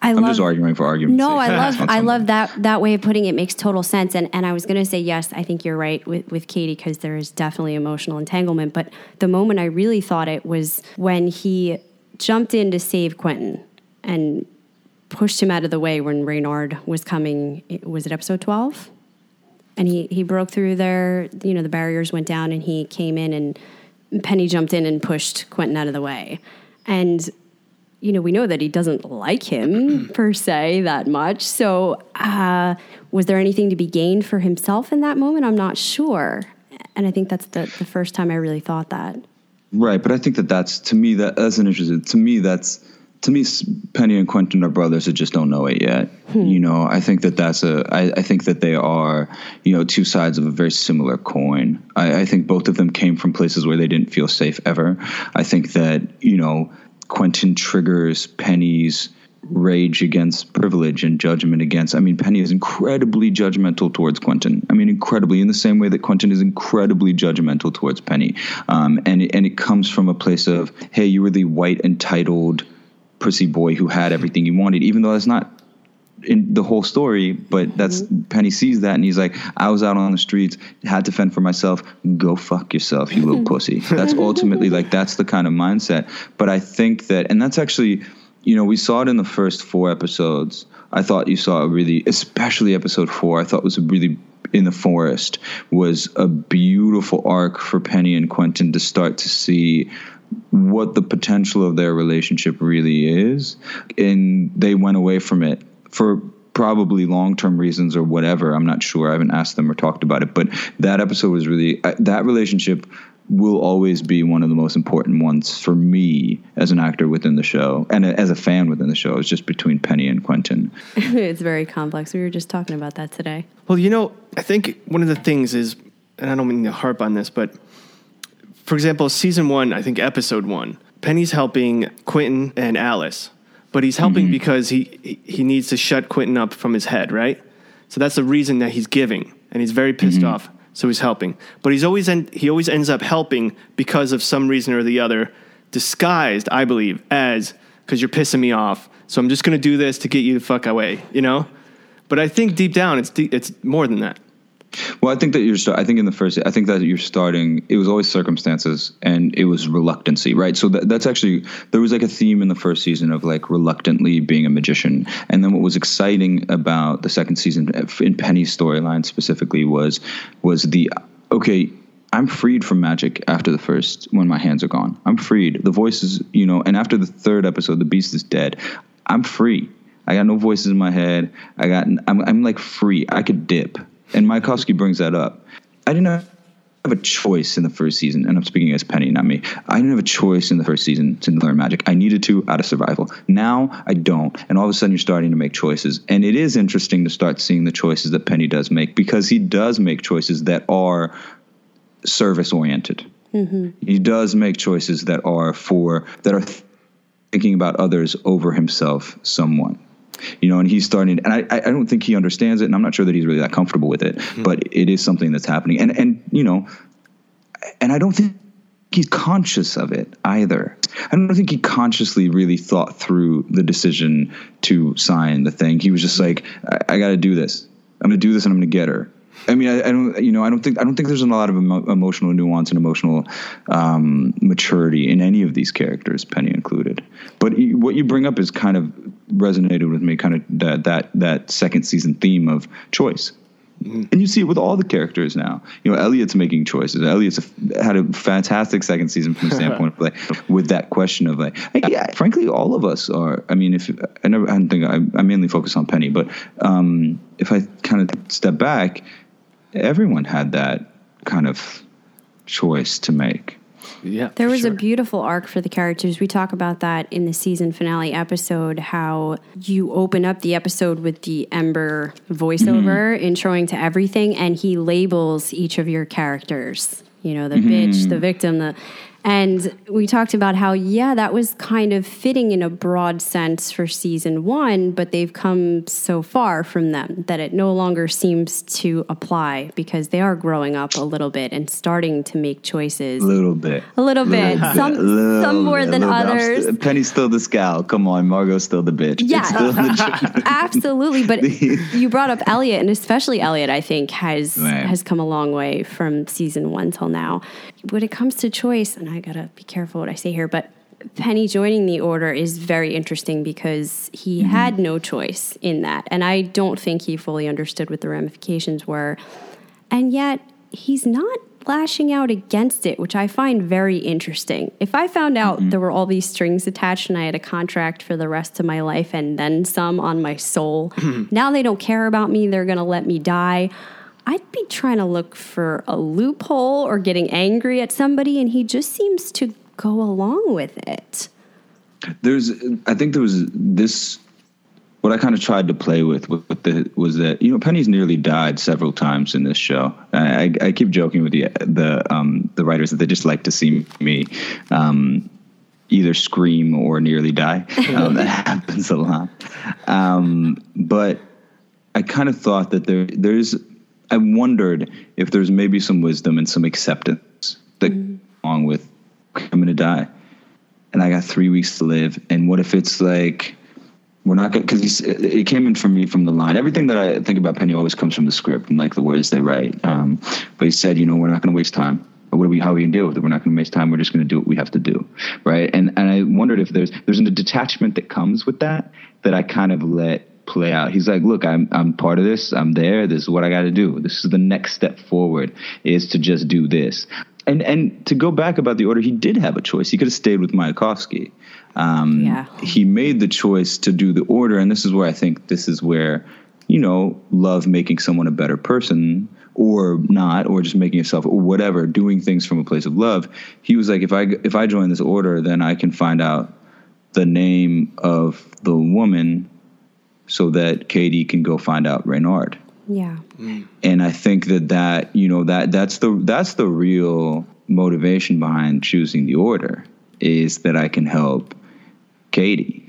D: I
A: I'm
D: love
A: just arguing for argument's
D: No. I love [laughs] I love that that way of putting it makes total sense. And and I was gonna say yes, I think you're right with with Kady because there is definitely emotional entanglement. But the moment I really thought it was when he jumped in to save Quentin and pushed him out of the way when Reynard was coming. Was it episode twelve? And he he broke through there. You know the barriers went down, and he came in and Penny jumped in and pushed Quentin out of the way. And you know, we know that he doesn't like him [clears throat] per se that much. So, uh, was there anything to be gained for himself in that moment? I'm not sure. And I think that's the, the first time I really thought that.
A: Right, but I think that that's to me that that's an interesting. To me, that's to me. Penny and Quentin are brothers that just don't know it yet. You know, I think that that's a. I, I think that they are, you know, two sides of a very similar coin. I, I think both of them came from places where they didn't feel safe ever. I think that you know, Quentin triggers Penny's rage against privilege and judgment against. I mean, Penny is incredibly judgmental towards Quentin. I mean, incredibly in the same way that Quentin is incredibly judgmental towards Penny. Um, and and it comes from a place of, hey, you were the white entitled pussy boy who had everything you wanted, even though that's not in the whole story, but that's mm-hmm. Penny sees that and he's like, I was out on the streets, had to fend for myself. Go fuck yourself, you little [laughs] pussy. That's ultimately like that's the kind of mindset. But I think that, and that's actually, you know, we saw it in the first four episodes. I thought you saw a really, especially episode four. I thought was a really in the forest was a beautiful arc for Penny and Quentin to start to see what the potential of their relationship really is. And they went away from it for probably long term reasons or whatever. I'm not sure. I haven't asked them or talked about it. But that episode was really, that relationship will always be one of the most important ones for me as an actor within the show and as a fan within the show. It's just between Penny and Quentin. [laughs]
D: it's very complex. We were just talking about that today.
C: Well, you know, I think one of the things is, and I don't mean to harp on this, but for example, season one, I think episode one, Penny's helping Quentin and Alice, but he's helping mm-hmm. because he he- needs to shut Quentin up from his head, right? So that's the reason that he's giving, and he's very pissed mm-hmm. off. So he's helping, but he's always en- he always ends up helping because of some reason or the other, disguised, I believe, as because you're pissing me off. So I'm just going to do this to get you the fuck away, you know. But I think deep down, it's de- it's more than that.
A: Well, I think that you're. I think in the first, I think that you're starting. It was always circumstances, and it was reluctancy, right? So that, that's actually there was like a theme in the first season of like reluctantly being a magician, and then what was exciting about the second season in Penny's storyline specifically was was the okay. I'm freed from magic after the first when my hands are gone. I'm freed. The voices, you know, and after the third episode, the beast is dead. I'm free. I got no voices in my head. I got I'm I'm like free. I could dip. And Mayakovsky brings that up. I didn't have a choice in the first season, and I'm speaking as Penny, not me. I didn't have a choice in the first season to learn magic. I needed to out of survival. Now I don't, and all of a sudden you're starting to make choices, and it is interesting to start seeing the choices that Penny does make because he does make choices that are service oriented. Mm-hmm. He does make choices that are for that are thinking about others over himself somewhat you know and he's starting and I, I don't think he understands it and i'm not sure that he's really that comfortable with it mm-hmm. but it is something that's happening. And and you know and i don't think he's conscious of it either. I don't think he consciously really thought through the decision to sign the thing. He was just like i, I got to do this. I'm going to do this and i'm going to get her I mean, I, I don't, you know, I don't think, I don't think there's a lot of emo- emotional nuance and emotional um, maturity in any of these characters, Penny included. But what you bring up is kind of resonated with me, kind of that that that second season theme of choice. And you see it with all the characters now. You know, Eliot's making choices. Eliot's a, had a fantastic second season from the [laughs] standpoint of like with that question of like, yeah, frankly, all of us are. I mean, if I never, I don't think I, I mainly focus on Penny, but um, if I kind of step back, everyone had that kind of choice to make.
C: Yeah.
D: There
C: for
D: was a beautiful arc for the characters. We talk about that in the season finale episode how you open up the episode with the Ember voiceover mm-hmm. introing to everything and he labels each of your characters. You know, the bitch, the mm-hmm. victim, the and we talked about how yeah, that was kind of fitting in a broad sense for season 1, but they've come so far from them that it no longer seems to apply because they are growing up a little bit and starting to make choices.
A: A little bit.
D: A little bit. Some,
A: Little
D: some more
A: bit,
D: than
A: little bit.
D: Others.
A: Penny's still the scowl. Come on, Margot's still the bitch.
D: Yeah,
A: the- [laughs]
D: absolutely. But [laughs] you brought up Eliot, and especially Eliot, I think has has come a long way from season one till now. When it comes to choice, and I gotta be careful what I say here, but Penny joining the order is very interesting because he
A: Mm-hmm.
D: had no choice in that, and I don't think he fully understood what the ramifications were, and yet he's not lashing out against it, which I find very interesting. If I found out
A: Mm-hmm.
D: there were all these strings attached and I had a contract for the rest of my life and then some on my soul, [clears throat] now they don't care about me, they're going to let me die. I'd be trying to look for a loophole or getting angry at somebody, and he just seems to go along with it.
A: there's i think there was this what i kind of tried to play with, with the was that you know penny's nearly died several times in this show. I, I, I keep joking with the the um the writers that they just like to see me um either scream or nearly die. [laughs] Um, that happens a lot. Um but i kind of thought that there there's i wondered if there's maybe some wisdom and some acceptance that along with i'm gonna die and I got three weeks to live. And what if it's like we're not going to, because it came in from me from the line. Everything that I think about Penny always comes from the script and like the words they write. Um, but he said, you know, we're not going to waste time. What are we? How are we going to deal with it? We're not going to waste time. We're just going to do what we have to do, right? And and I wondered if there's there's a detachment that comes with that that I kind of let play out. He's like, look, I'm I'm part of this. I'm there. This is what I got to do. This is the next step forward is to just do this. And and to go back about the order, he did have a choice. He could have stayed with Mayakovsky. Um,
D: Yeah.
A: He made the choice to do the order, and this is where I think this is where you know love making someone a better person or not or just making yourself or whatever doing things from a place of love he was like if i if i join this order then i can find out the name of the woman so that kady can go find out reynard
D: Yeah. Mm.
A: and I think that that you know that that's the that's the real motivation behind choosing the order is that I can help Kady.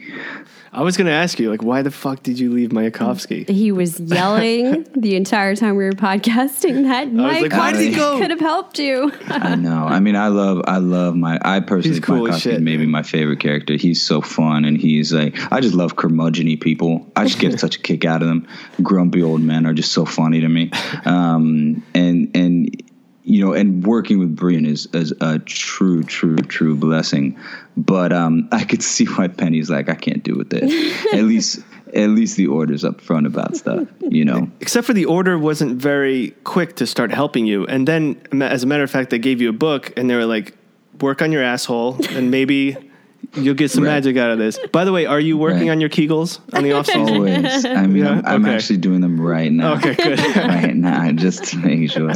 C: I was going to ask you, like, why the fuck did you leave Mayakovsky?
D: He was yelling [laughs] the entire time we were podcasting that
C: was
D: Mike
C: like, why did he go?
D: could have helped you.
A: I know. I mean, I love I love my I personally
C: He's cool as
A: Mike
C: shit,
A: maybe
C: man.
A: my favorite character. He's so fun and he's like I just love curmudgeony people. I just get [laughs] such a kick out of them. Grumpy old men are just so funny to me. [laughs] Um, and and you know, and working with Brian is, is a true, true, true blessing. But um, I could [laughs] see why Penny's like, I can't do with this. at [laughs] least, at least the orders up front about stuff, you know.
C: Except for the order wasn't very quick to start helping you. And then, as a matter of fact, they gave you a book and they were like, work on your asshole and maybe [laughs] you'll get some
A: Right.
C: magic out of this. By the way, are you working
A: Right.
C: on your Kegels on the off season?
A: Always. I mean,
C: Yeah?
A: I'm, I'm
C: Okay.
A: actually doing them right now.
C: Okay, good.
A: right now, just to make sure.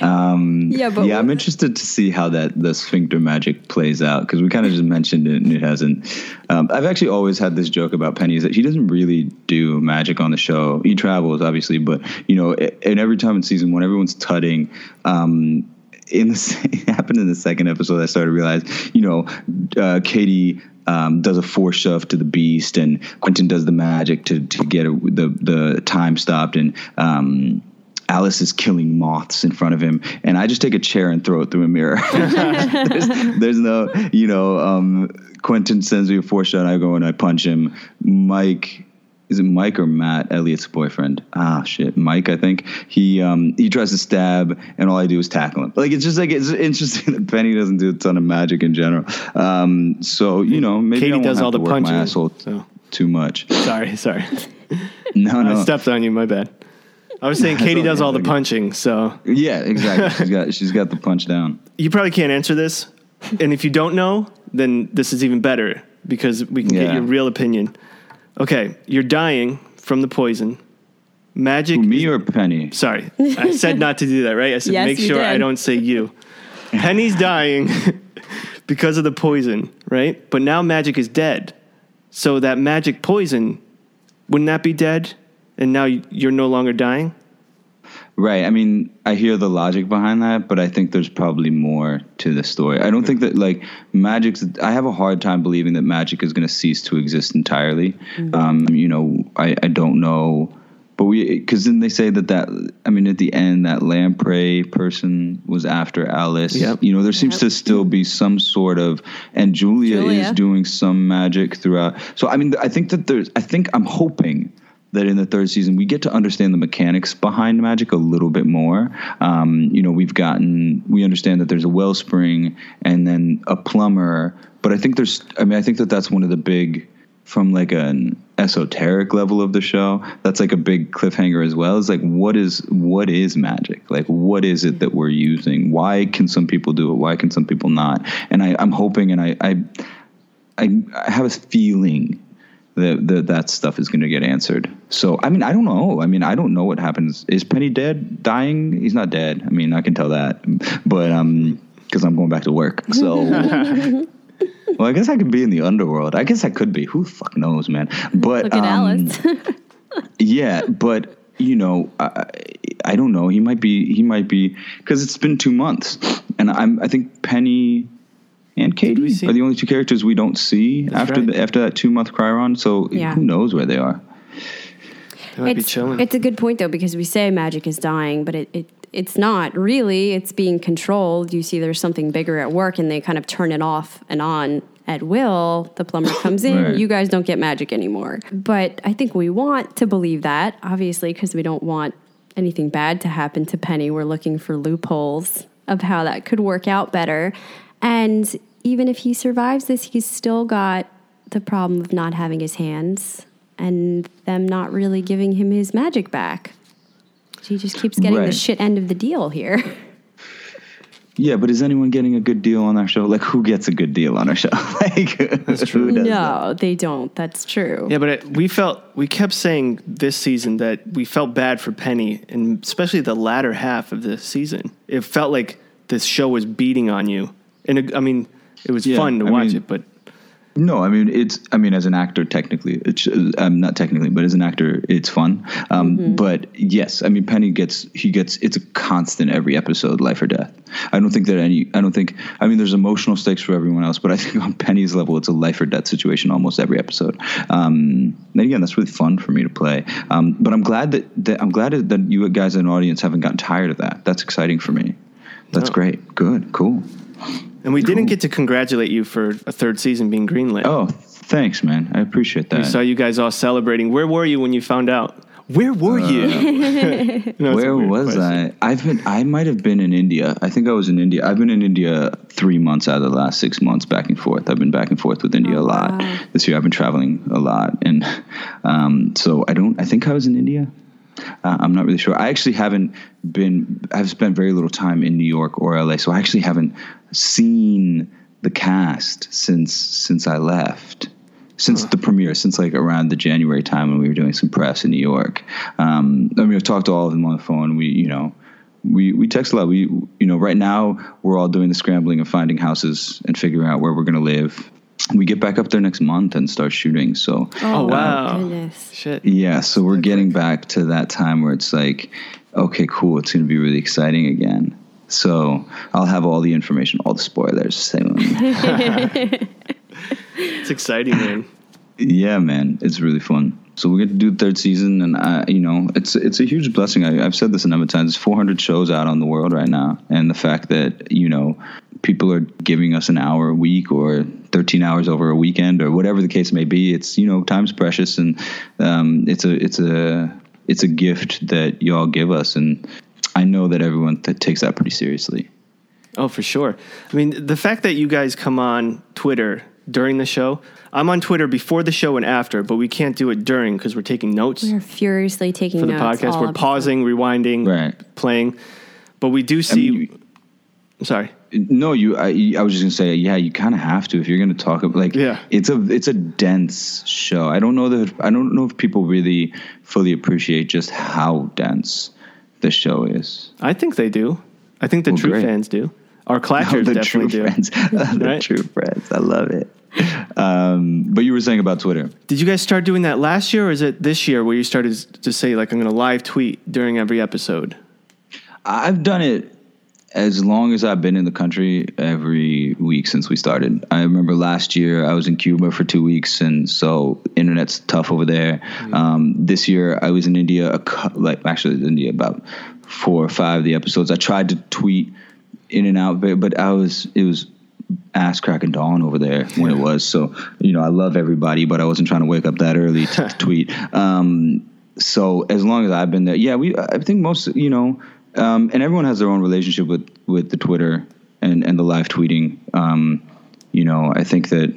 A: Um,
D: Yeah, but
A: yeah, I'm interested to see how that the sphincter magic plays out because we kind of just mentioned it and it hasn't. Um, I've actually always had this joke about Penny is that she doesn't really do magic on the show. He travels obviously, but you know, a- and every time in season one, everyone's tutting. Um, in the [laughs] it happened in the second episode. I started to realize, you know, uh, Kady um, does a force shove to the beast, and Quentin does the magic to to get a, the the time stopped, and um, Alice is killing moths in front of him, and I just take a chair and throw it through a mirror. [laughs] there's, there's no, you know, um, Quentin sends me a four shot. I go and I punch him. Mike is it Mike or Matt, Eliot's boyfriend? Ah, shit, Mike, I think he um, he tries to stab, and all I do is tackle him. Like it's just like it's interesting [laughs] that Penny doesn't do a ton of magic in general. Um, so you know, maybe
C: Kady
A: I won't
C: does
A: have
C: all
A: to
C: the
A: work
C: punching,
A: my asshole
C: so.
A: too much.
C: Sorry, sorry.
A: No, [laughs] no.
C: I stepped on you. My bad. I was saying [laughs]
A: Kady
C: does all the punching, so
A: yeah, exactly. She's got she's got the punch down. [laughs]
C: you probably can't answer this. And if you don't know, then this is even better because we can get your real opinion. Okay, you're dying from the poison. Magic.
A: Me or Penny?
C: Sorry, I said not to do that, right? I said
D: Yes,
C: make
D: you
C: sure I don't say you. [laughs] Penny's dying because of the poison, right? But now magic is dead. So that magic poison, wouldn't that be dead? And now you're no longer dying?
A: Right. I mean, I hear the logic behind that, but I think there's probably more to the story. I don't think that like magic's. I have a hard time believing that magic is going to cease to exist entirely. Um, you know, I, I don't know, but we because then they say that that. I mean, at the end, that lamprey person was after Alice.
C: Yep.
A: You know, there seems to still be some sort of, and Julia,
D: Julia.
A: is doing some magic throughout. So I mean, I think that there's. I think I'm hoping that in the third season we get to understand the mechanics behind magic a little bit more. Um, you know, we've gotten we understand that there's a wellspring and then a plumber, but I think there's. I mean, I think that that's one of the big from like an esoteric level of the show that's like a big cliffhanger as well is like what is what is magic like what is it that we're using why can some people do it why can some people not and I, i'm hoping and i i i, I have a feeling that, that that stuff is going to get answered. So I mean, I don't know. I mean, I don't know what happens. Is Penny dead? Dying? He's not dead. I mean, I can tell that, but um, because I'm going back to work. So. [laughs] Well, I guess I could be in the underworld. I guess I could be. Who the fuck knows, man? But
D: Look at
A: um,
D: Alice. [laughs] [laughs]
A: yeah, but you know, I, I don't know. He might be. He might be because it's been two months, and I'm. I think Penny and Kady
C: we see-
A: are the only two characters we don't see after
C: right.
A: the, after that two month Chiron. So
D: Yeah.
A: who knows where they are?
C: They might be
D: it's,
C: chilling.
D: it's a good point though because we say magic is dying, but it, it it's not really. It's being controlled. You see, there's something bigger at work, and they kind of turn it off and on at will. The plumber [laughs] comes in.
A: Right.
D: You guys don't get magic anymore. But I think we want to believe that, obviously, because we don't want anything bad to happen to Penny. We're looking for loopholes of how that could work out better. And even if he survives this, he's still got the problem of not having his hands and them not really giving him his magic back. He just keeps getting the shit end of the deal here.
A: Yeah, but is anyone getting a good deal on our show? Like, who gets a good deal on our show? [laughs] like, That's
C: true.
D: no, they don't. That's true.
C: Yeah, but it, we felt we kept saying this season that we felt bad for Penny, and especially the latter half of the season. It felt like this show was beating on you, and it, I mean, it was
A: Yeah,
C: fun to
A: I
C: watch
A: mean-
C: it, but
A: No, I mean it's. I mean, as an actor, technically, it's um, not technically, but as an actor, it's fun. Um, But yes, I mean, Penny gets he gets it's a constant every episode, life or death. I don't think that any. I don't think. I mean, there's emotional stakes for everyone else, but I think on Penny's level, it's a life or death situation almost every episode. Um, and again, that's really fun for me to play. Um, but I'm glad that, that I'm glad that you guys as an audience haven't gotten tired of that. That's exciting for me. That's
C: No.
A: great. Good. Cool.
C: And we didn't get to congratulate you for a third season being greenlit.
A: Oh, thanks, man. I appreciate that.
C: we saw you guys all celebrating. Where were you when you found out? Where were you? [laughs] No,
A: Where was
C: question.
A: I? I've been. I might have been in India. I think I was in India. I've been in India three months out of the last six months, back and forth. I've been back and forth with India a lot
D: wow.
A: this year. I've been traveling a lot, and um, so I don't. I think I was in India. Uh, I'm not really sure. I actually haven't been. I've spent very little time in New York or LA, so I actually haven't seen the cast since since I left. Since the premiere, since like around the January time when we were doing some press in New York, um, I mean, I've talked to all of them on the phone. We, you know, we we text a lot. We you know right now we're all doing the scrambling of finding houses and figuring out where we're gonna live. We get back up there next month and start shooting. So
C: Oh, um, wow.
D: Oh, goodness.
C: Shit.
A: yeah, so we're getting back to that time where it's like, okay, cool, it's gonna be really exciting again. So I'll have all the information, all the spoilers soon. [laughs]
C: It's exciting, man.
A: Yeah, man, it's really fun. So we get to do the third season, and I, you know, it's it's a huge blessing. I, I've said this a number of times. There's 400 shows out on the world right now, and the fact that you know people are giving us an hour a week or 13 hours over a weekend or whatever the case may be, it's you know time's precious, and um, it's a it's a it's a gift that y'all give us, and I know that everyone that takes that pretty seriously.
C: Oh, for sure. I mean, the fact that you guys come on Twitter during the show, I'm on Twitter before the show and after, but we can't do it during because we're taking notes
D: We're furiously taking
C: for the
D: notes.
C: podcast.
D: all
C: We're
D: episode.
C: pausing, rewinding,
A: Right.
C: playing. But we do see.
A: you-
C: I'm sorry.
A: No, you. I, I was just gonna say, yeah, you kind of have to if you're gonna talk about like,
C: Yeah.
A: it's a it's a dense show. I don't know that I don't know if people really fully appreciate just how dense the show is.
C: I think they do. I think the
A: Well,
C: true
A: great.
C: fans do. Our clashers [laughs]
A: the true
C: definitely do.
A: friends, [laughs] the [laughs]
C: Right?
A: true friends. I love it. Um, but you were saying about Twitter.
C: Did you guys start doing that last year, or is it this year where you started to say like I'm going to live tweet during every episode?
A: I've done it as long as I've been in the country every week since we started. I remember last year I was in Cuba for two weeks, and so internet's tough over there. Um, this year I was in India, a, like actually India about four or five of the episodes. I tried to tweet in and out, but, but I was it was ass cracking dawn over there when it was. So you know I love everybody, but I wasn't trying to wake up that early to, to [laughs] tweet. Um, so as long as I've been there, yeah, we I think most you know, um, and everyone has their own relationship with with the Twitter and and the live tweeting. Um, you know, I think that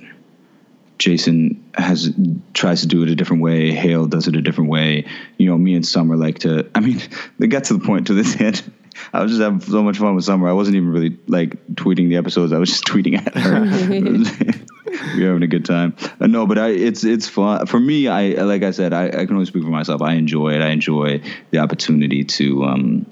A: Jason has tries to do it a different way. Hale does it a different way. You know, me and Summer like to. [laughs] I mean, they got to the point to this end. [laughs] I was just having so much fun with Summer. I wasn't even really like tweeting the episodes. I was just [laughs] tweeting at her. we are having a good time. Uh, no, but I, it's it's fun for me. I like I said, I, I can only speak for myself. I enjoy it. I enjoy the opportunity to um,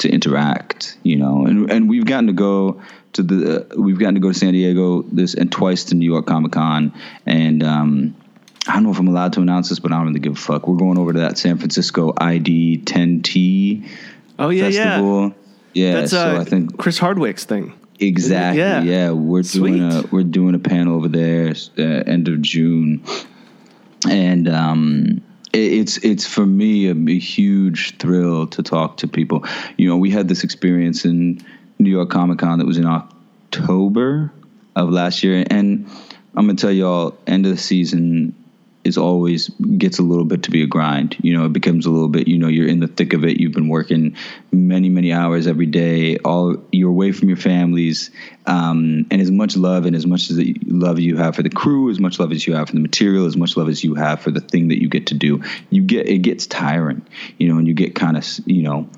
A: to interact. You know, and and we've gotten to go to the uh, we've gotten to go to San Diego this and twice to New York Comic Con and. Um, I don't know if I'm allowed to announce this, but I don't really give a fuck. We're going over to that San Francisco ID 10T
C: Oh yeah, yeah.
A: festival. Yeah,
C: That's
A: so
C: uh,
A: I think
C: Chris Hardwick's thing.
A: Exactly.
C: Yeah.
A: Yeah. we're doing a we're doing a panel over there uh, end of June, and um, it's it's for me a, a huge thrill to talk to people. You know, we had this experience in New York Comic Con that was in October of last year, and I'm gonna tell y'all, end of the season is always gets a little bit to be a grind. You know, it becomes a little bit. You know, you're in the thick of it. You've been working many, many hours every day. All you're away from your families, um, and as much love and as much as the love you have for the crew, as much love as you have for the material, as much love as you have for the thing that you get to do, you get it gets tiring. You know, and you get kind of you know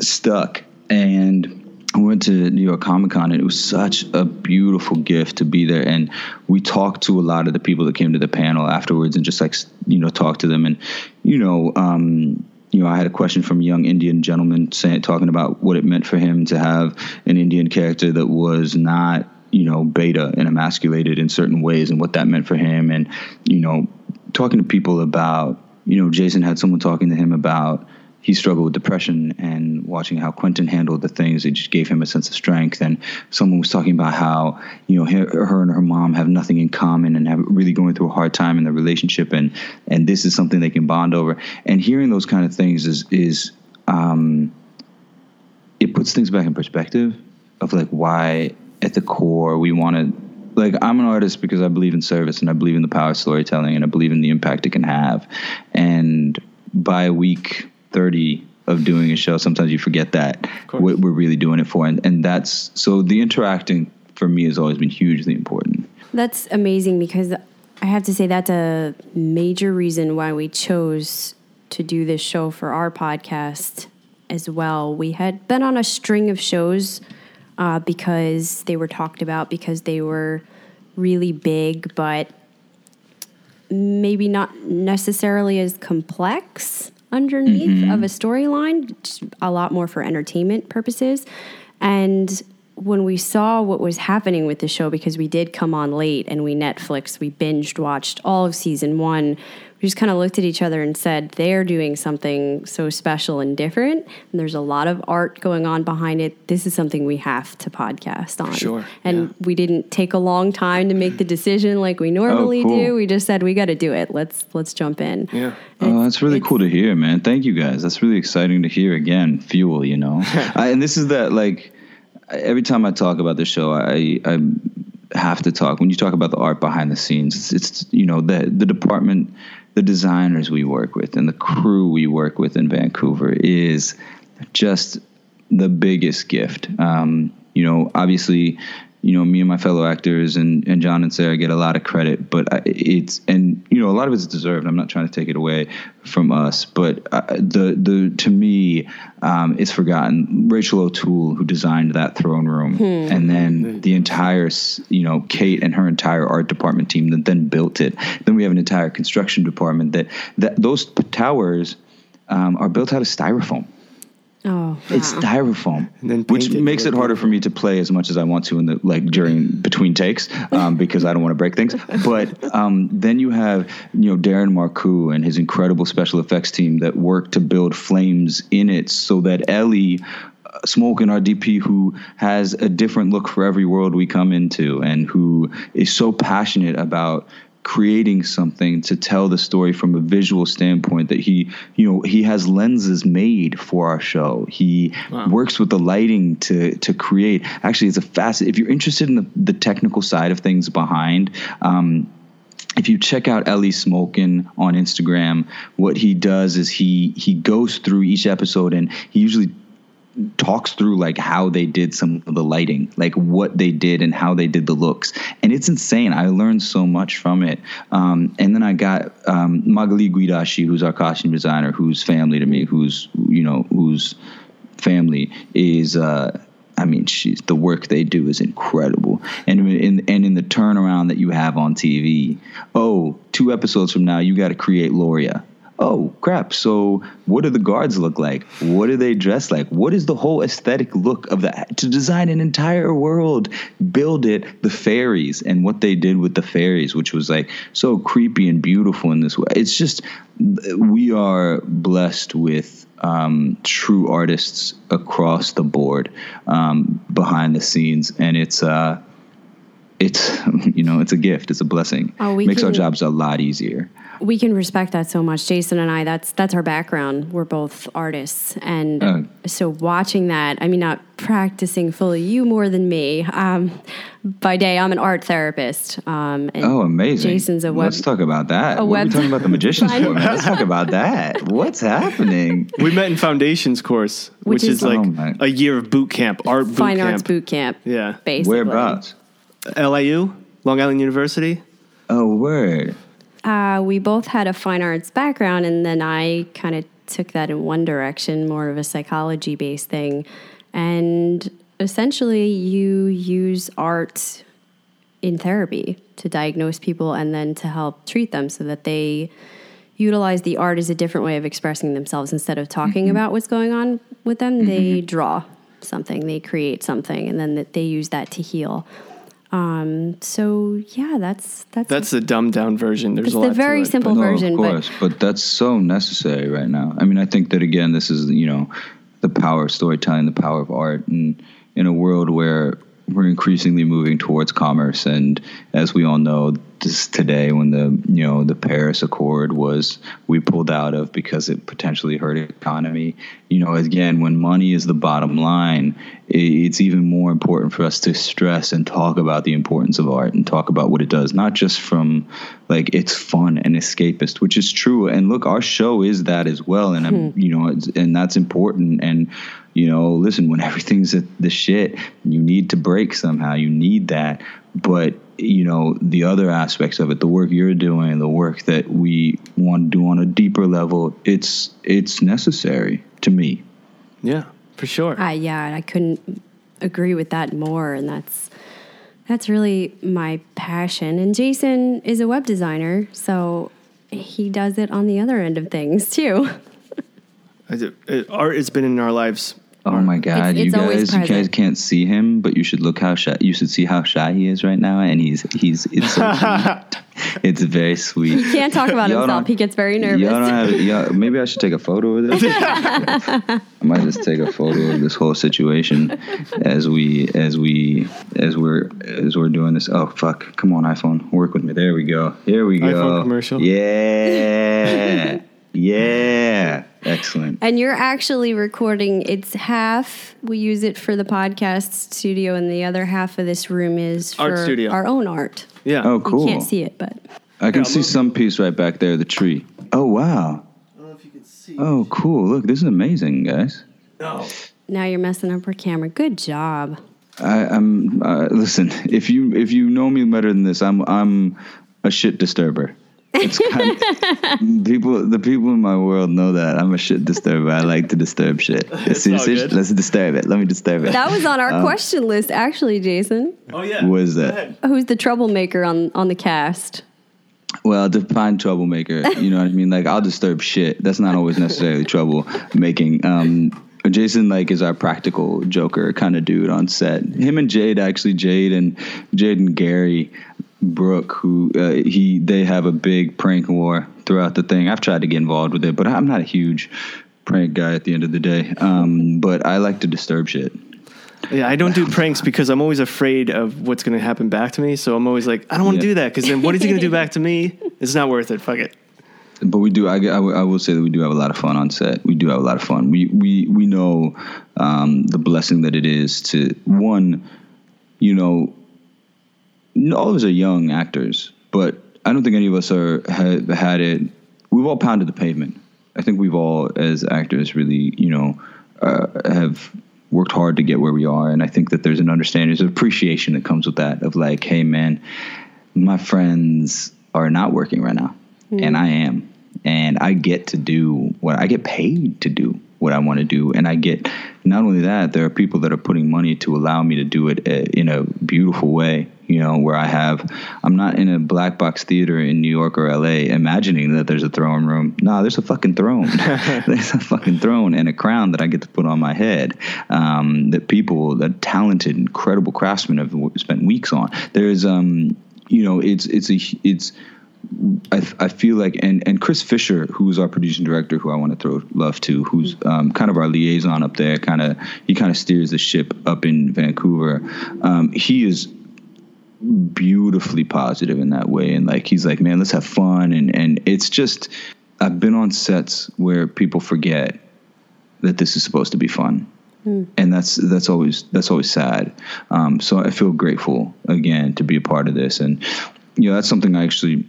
A: stuck and. I went to New York Comic Con and it was such a beautiful gift to be there. And we talked to a lot of the people that came to the panel afterwards and just like, you know, talked to them. And, you know, um, you know, I had a question from a young Indian gentleman saying, talking about what it meant for him to have an Indian character that was not, you know, beta and emasculated in certain ways and what that meant for him. And, you know, talking to people about, you know, Jason had someone talking to him about, he struggled with depression and watching how Quentin handled the things it just gave him a sense of strength. And someone was talking about how you know her, and her mom have nothing in common and have really going through a hard time in their relationship. And and this is something they can bond over. And hearing those kind of things is is um it puts things back in perspective of like why at the core we want to like I'm an artist because I believe in service and I believe in the power of storytelling and I believe in the impact it can have. And by week 30 of doing a show sometimes you forget that what we're really doing it for and, and that's so the interacting for me has always been hugely important.
D: That's amazing because I have to say that's a major reason why we chose to do this show for our podcast as well. We had been on a string of shows uh, because they were talked about, because they were really big, but maybe not necessarily as complex underneath of mm-hmm. a storyline, a lot more for entertainment purposes. And when we saw what was happening with the show, because we did come on late and we Netflix, we binged watched all of season one. We just kind of looked at each other and said, they're doing something so special and different. And there's a lot of art going on behind it. This is something we have to podcast on.
C: Sure,
D: And
C: yeah.
D: we didn't take a long time to make the decision like we oh, normally
A: cool.
D: do. We just said we got to do it. Let's let's jump in.
C: Yeah.
A: Oh, that's really cool to hear, man. Thank you guys. That's really exciting to hear. Again, fuel, you know. [laughs] I, and this is that like every time I talk about the show, I I have to talk when you talk about the art behind the scenes. It's, it's you know the the department, the designers we work with, and the crew we work with in Vancouver is just the biggest gift. Um, you know, obviously, you know, me and my fellow actors and, and John and Sera get a lot of credit, but it's and you know a lot of it's deserved. I'm not trying to take it away from us, but uh, the the to me, um, it's forgotten. Rachel O'Toole, who designed that throne room, and then the entire you know Kate and her entire art department team that then built it. Then we have an entire construction department that that those towers um, are built out of styrofoam.
D: Oh,
A: It's
D: wow.
A: styrofoam,
C: And then
A: which
C: painted
A: makes
C: really
A: it harder for me to play as much as I want to in the like during between takes um, [laughs] because I don't want to break things. But um, then you have you know Darren Marcoux and his incredible special effects team that work to build flames in it so that Elie. uh, Smoke, our RDP, who has a different look for every world we come into, and who is so passionate about creating something to tell the story from a visual standpoint that he you know he has lenses made for our show. He works with the lighting to to create. Actually it's a facet if you're interested in the, the technical side of things behind um if you check out Elie Smolkin on Instagram, what he does is he he goes through each episode and he usually talks through like how they did some of the lighting, like what they did and how they did the looks, and it's insane. I learned so much from it. Um, and then I got um, Magali Guidasci, who's our costume designer, who's family to me, who's you know whose family is. Uh, I mean, she's, the work they do is incredible, and in and in the turnaround that you have on TV. Oh, two episodes from now, you got to create Loria oh crap so what do the guards look like? What do they dress like? What is the whole aesthetic look of that to design an entire world build it the fairies and what they did with the fairies which was like so creepy and beautiful in this way. It's just we are blessed with um, true artists across the board um, behind the scenes and it's uh it's [laughs] you know it's a gift it's a blessing.
D: Oh, we
A: makes our jobs a lot easier
D: we can respect that so much. Jason and I, that's that's our background. We're both artists, and
A: Oh.
D: so watching that, I mean, not practicing fully. You more than me. Um, by day, I'm an art therapist. Um, and
A: Oh, amazing!
D: Jason's a web.
A: Let's talk about that.
D: a
A: what are we talking about the magicians [laughs] for? Let's talk about that. What's happening? [laughs]
C: We met in foundations course, which,
D: Which
C: is,
D: is-
C: like
A: Oh,
C: a year of boot camp, art boot
D: Fine
C: camp.
D: arts boot camp.
C: Yeah.
D: basically.
A: Whereabouts?
C: LIU, Long Island University.
A: Oh, word.
D: Uh, we both had a fine arts background, and then I kind of took that in one direction, more of a psychology based thing. And essentially, you use art in therapy to diagnose people and then to help treat them so that they utilize the art as a different way of expressing themselves. Instead of talking about what's going on with them they draw something they create something and then that they use that to heal um, so yeah that's that's
C: That's the dumbed down version. There's
D: It's
C: a
D: the
C: lot
D: very
C: to it,
D: simple
C: but-
A: No,
D: version,
A: of
D: but-
A: course, but, that's so necessary right now. I mean, I think that again, this is you know the power of storytelling, the power of art, and in a world where we're increasingly moving towards commerce, and as we all know, this today when the you know the Paris Accord was we pulled out of because it potentially hurt economy. You know, again, when money is the bottom line, it's even more important for us to stress and talk about the importance of art and talk about what it does, not just from like it's fun and escapist, which is true. And look, our show is that as well, and I'm, hmm. you know, it's, and that's important. And you know, listen, when [laughs] everything's the shit, you need to break somehow. You need that, but you know the other aspects of it the work you're doing the work that we want to do on a deeper level it's it's necessary to me
C: Yeah, for sure.
D: Uh, yeah, I couldn't agree with that more, and that's that's really my passion. And Jason is a web designer, so he does it on the other end of things too.
C: I do- Art has been in our lives.
A: Oh my god,
D: It's- it's
A: you guys, you guys can't see him, but you should look how shy. You should see how shy he is right now, and he's he's it's so [laughs] cute. it's very sweet.
D: He can't talk about
A: Y'all
D: himself. He gets very nervous.
A: Y'all don't have y'all, maybe I should take a photo of this. [laughs] I might just take a photo of this whole situation as we as we as we're as we're doing this. Oh fuck! Come on, iPhone, work with me. There we go. Here we go.
C: iPhone commercial.
A: Yeah, [laughs] yeah. Excellent.
D: And you're actually recording. It's half we use it for the podcast studio, and the other half of this room is for
C: Art studio.
D: our own art.
C: Yeah.
A: Oh, cool.
D: You can't see it, but
A: I can
C: Yeah,
A: see some piece right back there, the tree. Oh wow.
C: I don't know if you can see.
A: Oh cool. Look, this is amazing, guys.
C: No.
D: now you're messing up our camera. Good job.
A: I, I'm uh, listen. If you if you know me better than this, I'm I'm a shit disturber. It's kind of, [laughs] people. The people in my world know that I'm a shit disturber. I like to disturb shit. [laughs]
C: It's
A: See,
C: all good.
A: let's disturb it. Let me disturb it.
D: That was on our
A: Um,
D: question list, actually, Jason.
C: Oh yeah.
A: What is that?
D: Who's the troublemaker on on the cast?
A: Well, define troublemaker. You know what I mean? Like I'll disturb shit. That's not always necessarily trouble making. Um, Jason like is our practical joker kind of dude on set. Him and Jade actually Jade and Jade and Gary Brooke who uh, he they have a big prank war throughout the thing. I've tried to get involved with it, but I'm not a huge prank guy at the end of the day. Um, [laughs] but I like to disturb shit.
C: Yeah, I don't do pranks because I'm always afraid of what's going to happen back to me. So I'm always like, I don't want to
A: Yeah.
C: do that because then what is he going to do back to me? It's not worth it. Fuck it.
A: but we do. I, I, I will say that we do have a lot of fun on set. We do have a lot of fun. We we we know um, the blessing that it is to one, you know, all of us are young actors, but I don't think any of us are have had it. We've all pounded the pavement. I think we've all, as actors, really, you know, uh, have worked hard to get where we are, and I think that there's an understanding, there's an appreciation that comes with that. Of like, hey, man, my friends are not working right now, and I am, and I get to do what I get paid to do what I want to do, and I get not only that, there are people that are putting money to allow me to do it uh, in a beautiful way. You know, where I have, I'm not in a black box theater in New York or LA imagining that there's a throne room. No, there's a fucking throne. [laughs] [laughs] there's a fucking throne and a crown that I get to put on my head. Um, that people, that talented, incredible craftsmen have spent weeks on. There's, um, you know, it's it's a it's. I, I feel like and and Chris Fisher, who's our producing director, who I want to throw love to, who's um, kind of our liaison up there, kind of he kind of steers the ship up in Vancouver. Um, he is beautifully positive in that way, and like he's like, man, let's have fun, and and it's just I've been on sets where people forget that this is supposed to be fun. And that's that's always that's always sad. Um, so I feel grateful again to be a part of this, and you know that's something I actually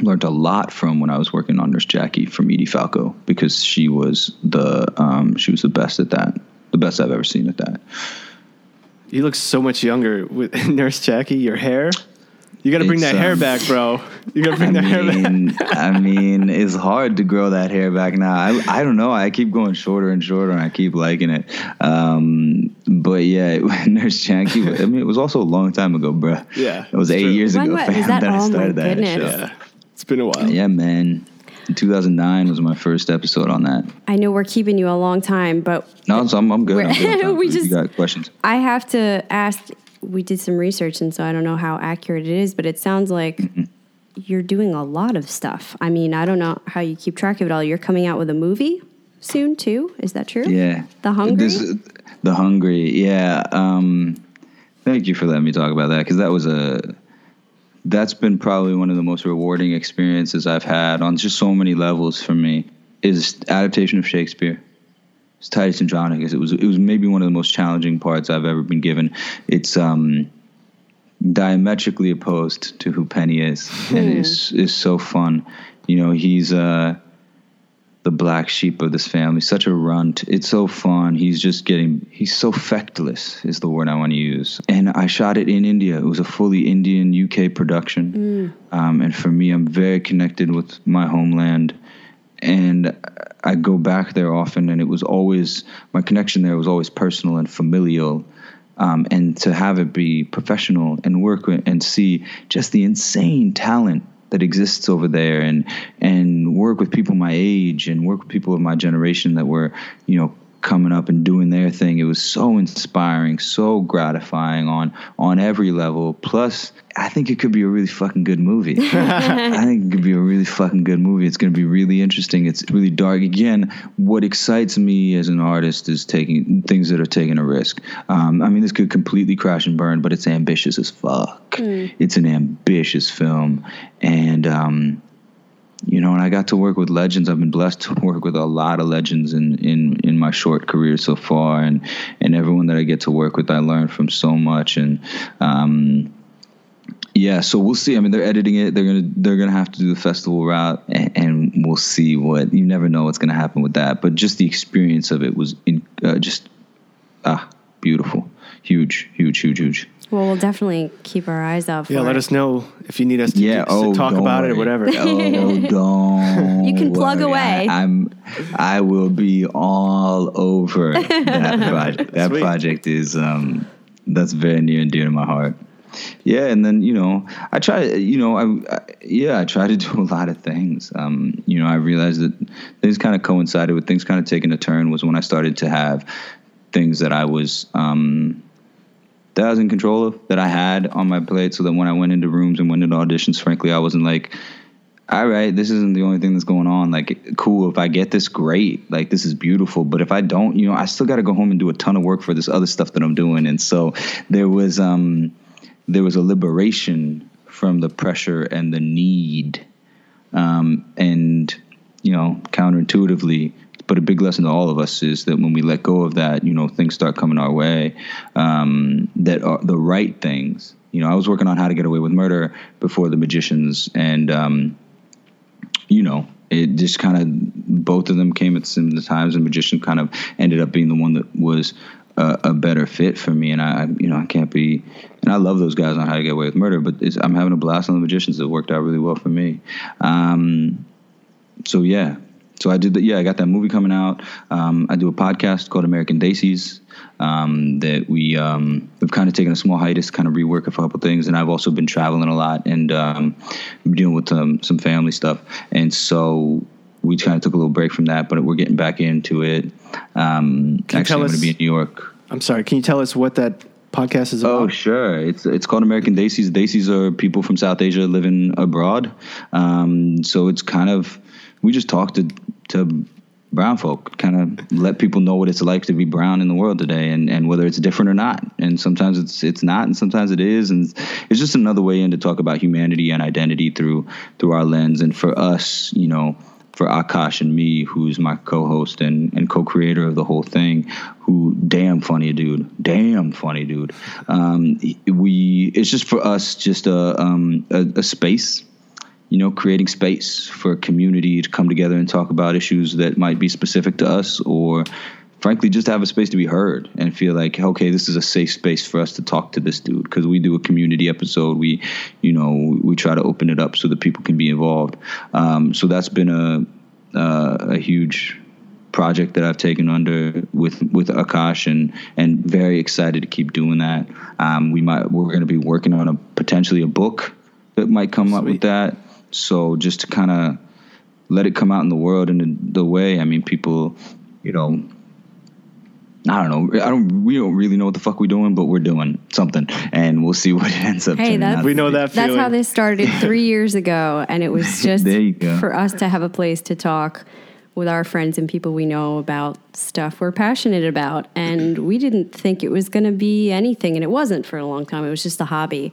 A: learned a lot from when I was working on Nurse Jackie from Edie Falco because she was the um, she was the best at that, the best I've ever seen at that.
C: You look so much younger with [laughs] Nurse Jackie. Your hair. You got to bring
A: It's,
C: that hair
A: um,
C: back, bro. You got to bring
A: I
C: that hair back.
A: I mean, it's hard to grow that hair back now. I, I don't know. I keep going shorter and shorter, and I keep liking it. Um, but yeah, [laughs] Nurse Jackie. I mean, it was also a long time ago, bruh.
C: Yeah,
A: it was eight
C: true.
A: years
D: When
A: ago.
D: wa-
A: fam,
D: is that-
A: I
D: oh my
A: started that
D: goodness.
A: show.
C: Yeah, it's been a while.
A: Yeah, man. 2009 was my first episode on that.
D: I know we're keeping you a long time, but
A: No, so I'm, I'm good. I'm good. [laughs]
D: We
A: You
D: just-
A: got questions.
D: I have to ask. We did some research, and so I don't know how accurate it is, but it sounds like
A: Mm-hmm.
D: you're doing a lot of stuff. I mean, I don't know how you keep track of it all. You're coming out with a movie soon too. Is that true?
A: Yeah.
D: The Hungry?
A: This, the Hungry. Yeah. Um, thank you for letting me talk about that because that was a that's been probably one of the most rewarding experiences I've had on just so many levels for me is adaptation of Shakespeare. It's Titus Andronicus. It was it was maybe one of the most challenging parts I've ever been given. It's um diametrically opposed to who Penny is, and it's is so fun. You know, he's uh the black sheep of this family, such a runt. It's so fun. He's just getting, he's so feckless, is the word I want to use. And I shot it in India. It was a fully Indian UK production. Um, and for me, I'm very connected with my homeland. And I go back there often, and it was always, my connection there was always personal and familial. Um, and to have it be professional and work with, and see just the insane talent that exists over there and and work with people my age and work with people of my generation that were you know coming up and doing their thing. It was so inspiring so gratifying on on every level. Plus i think it could be a really fucking good movie. [laughs] I think it could be a really fucking good movie. It's going to be really interesting. It's really dark. Again what excites me as an artist is taking things that are taking a risk. Um, i mean this could completely crash and burn but it's ambitious as fuck. It's an ambitious film. And um, you know, and I got to work with legends. I've been blessed to work with a lot of legends in, in, in my short career so far, and and everyone that I get to work with, I learn from so much. And um, yeah, so we'll see. I mean, they're editing it. They're gonna they're gonna have to do the festival route, and, and we'll see what. You never know what's gonna happen with that. But just the experience of it was in, uh, just ah beautiful, huge, huge, huge, huge.
D: Well, we'll definitely keep our eyes out for
C: Yeah, let
D: it.
C: us know if you need us to,
A: Yeah.
C: to
A: Oh,
C: talk
A: don't
C: about it or whatever.
A: Oh, [laughs] don't.
D: You can plug
A: worry.
D: away.
A: I, am I will be all over [laughs] that project. That
C: Sweet.
A: project is um, that's very near and dear to my heart. Yeah, and then you know, I try. You know, I, I yeah, I try to do a lot of things. Um, you know, I realized that things kind of coincided with things kind of taking a turn. Was when I started to have things that I was. Um, that I was in control of, that I had on my plate, so that when I went into rooms and went into auditions, frankly, I wasn't like, all right, this isn't the only thing that's going on. Like, cool, if I get this, great. Like, this is beautiful. But if I don't, you know, I still got to go home and do a ton of work for this other stuff that I'm doing. And so there was, um, there was a liberation from the pressure and the need. Um, and, you know, counterintuitively, but a big lesson to all of us is that when we let go of that, you know, things start coming our way um, that are the right things. You know, I was working on How to Get Away with Murder before The Magicians, and um, you know, it just kind of both of them came at similar times, and Magician kind of ended up being the one that was a, better fit for me. And I, you know, I can't be, and I love those guys on How to Get Away with Murder, but I'm having a blast on The Magicians. It worked out really well for me. Um, so yeah, so I did that. Yeah, I got that movie coming out. Um, I do a podcast called American Desis um, that we um, we've kind of taken a small hiatus, kind of rework a couple things, and I've also been traveling a lot and um, dealing with um, some family stuff, and so. We kind of took a little break from that, but we're getting back into it. Um, actually, I'm going to be in New York
C: I'm sorry. Can you tell us what that podcast is about?
A: Oh, sure. It's it's called American Desis. Desis are people from South Asia living abroad. Um, so it's kind of we just talk to to brown folk, kind of let people know what it's like to be brown in the world today, and, and whether it's different or not. And sometimes it's it's not, and sometimes it is, and it's just another way in to talk about humanity and identity through through our lens. And for us, you know. For Akash and me, who's my co-host and, and co-creator of the whole thing, who damn funny dude, damn funny dude. Um, we it's just for us just a, um, a a space you know, creating space for a community to come together and talk about issues that might be specific to us or frankly just have a space to be heard and feel like okay this is a safe space for us to talk to this dude because we do a community episode we you know we try to open it up so that people can be involved um, so that's been a uh, a huge project that I've taken under with with Akash and and very excited to keep doing that. Um, we might we're going to be working on a potentially a book that might come up with that. So just to kind of let it come out in the world in the, the way. I mean, people, you know. I don't know. I don't. We don't really know what the fuck we're doing, but we're doing something, and we'll see [laughs] what it ends up.
D: Hey, that's-
A: out
C: We know
A: be.
C: that
D: That's how this started [laughs] three years ago, and it was [laughs] just
A: There you go.
D: for us to have a place to talk with our friends and people we know about stuff we're passionate about. And [clears throat] we didn't think it was going to be anything, and it wasn't for a long time. It was just a hobby.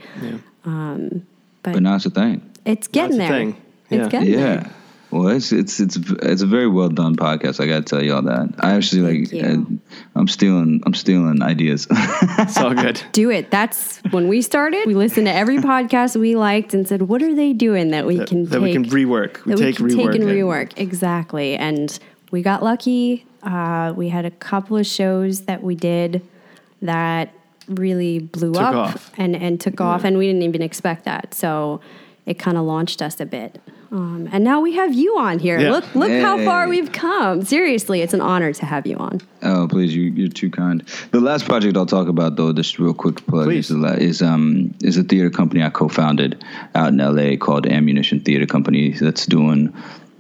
D: Um, but
A: But now it's a thing.
D: It's getting
C: That's the
D: there.
C: thing.
D: It's
C: Yeah.
D: there.
A: Yeah. Well, it's it's it's it's a very well done podcast. I got to tell y'all that. I actually like.
D: Thank
A: uh, I'm stealing. I'm stealing ideas.
C: It's all good. [laughs]
D: Do it. That's when we started. We listened to every podcast we liked and said, "What are they doing that we
C: That,
D: can
C: that
D: take,
C: we can rework. We
D: that
C: take
D: we can
C: rework.
D: take and
C: it.
D: rework exactly. And we got lucky. Uh, we had a couple of shows that we did that really blew
C: Took
D: up
C: off.
D: and and took off, and we didn't even expect that. So it kind of launched us a bit. Um, and now we have you on here.
C: Yeah.
D: Look, look how far we've come. Seriously, it's an honor to have you on.
A: Oh, please, you, you're too kind. The last project I'll talk about, though, just real quick plug,
C: Please.
A: is, a is um is a theater company I co-founded out in LA called Ammunition Theater Company that's doing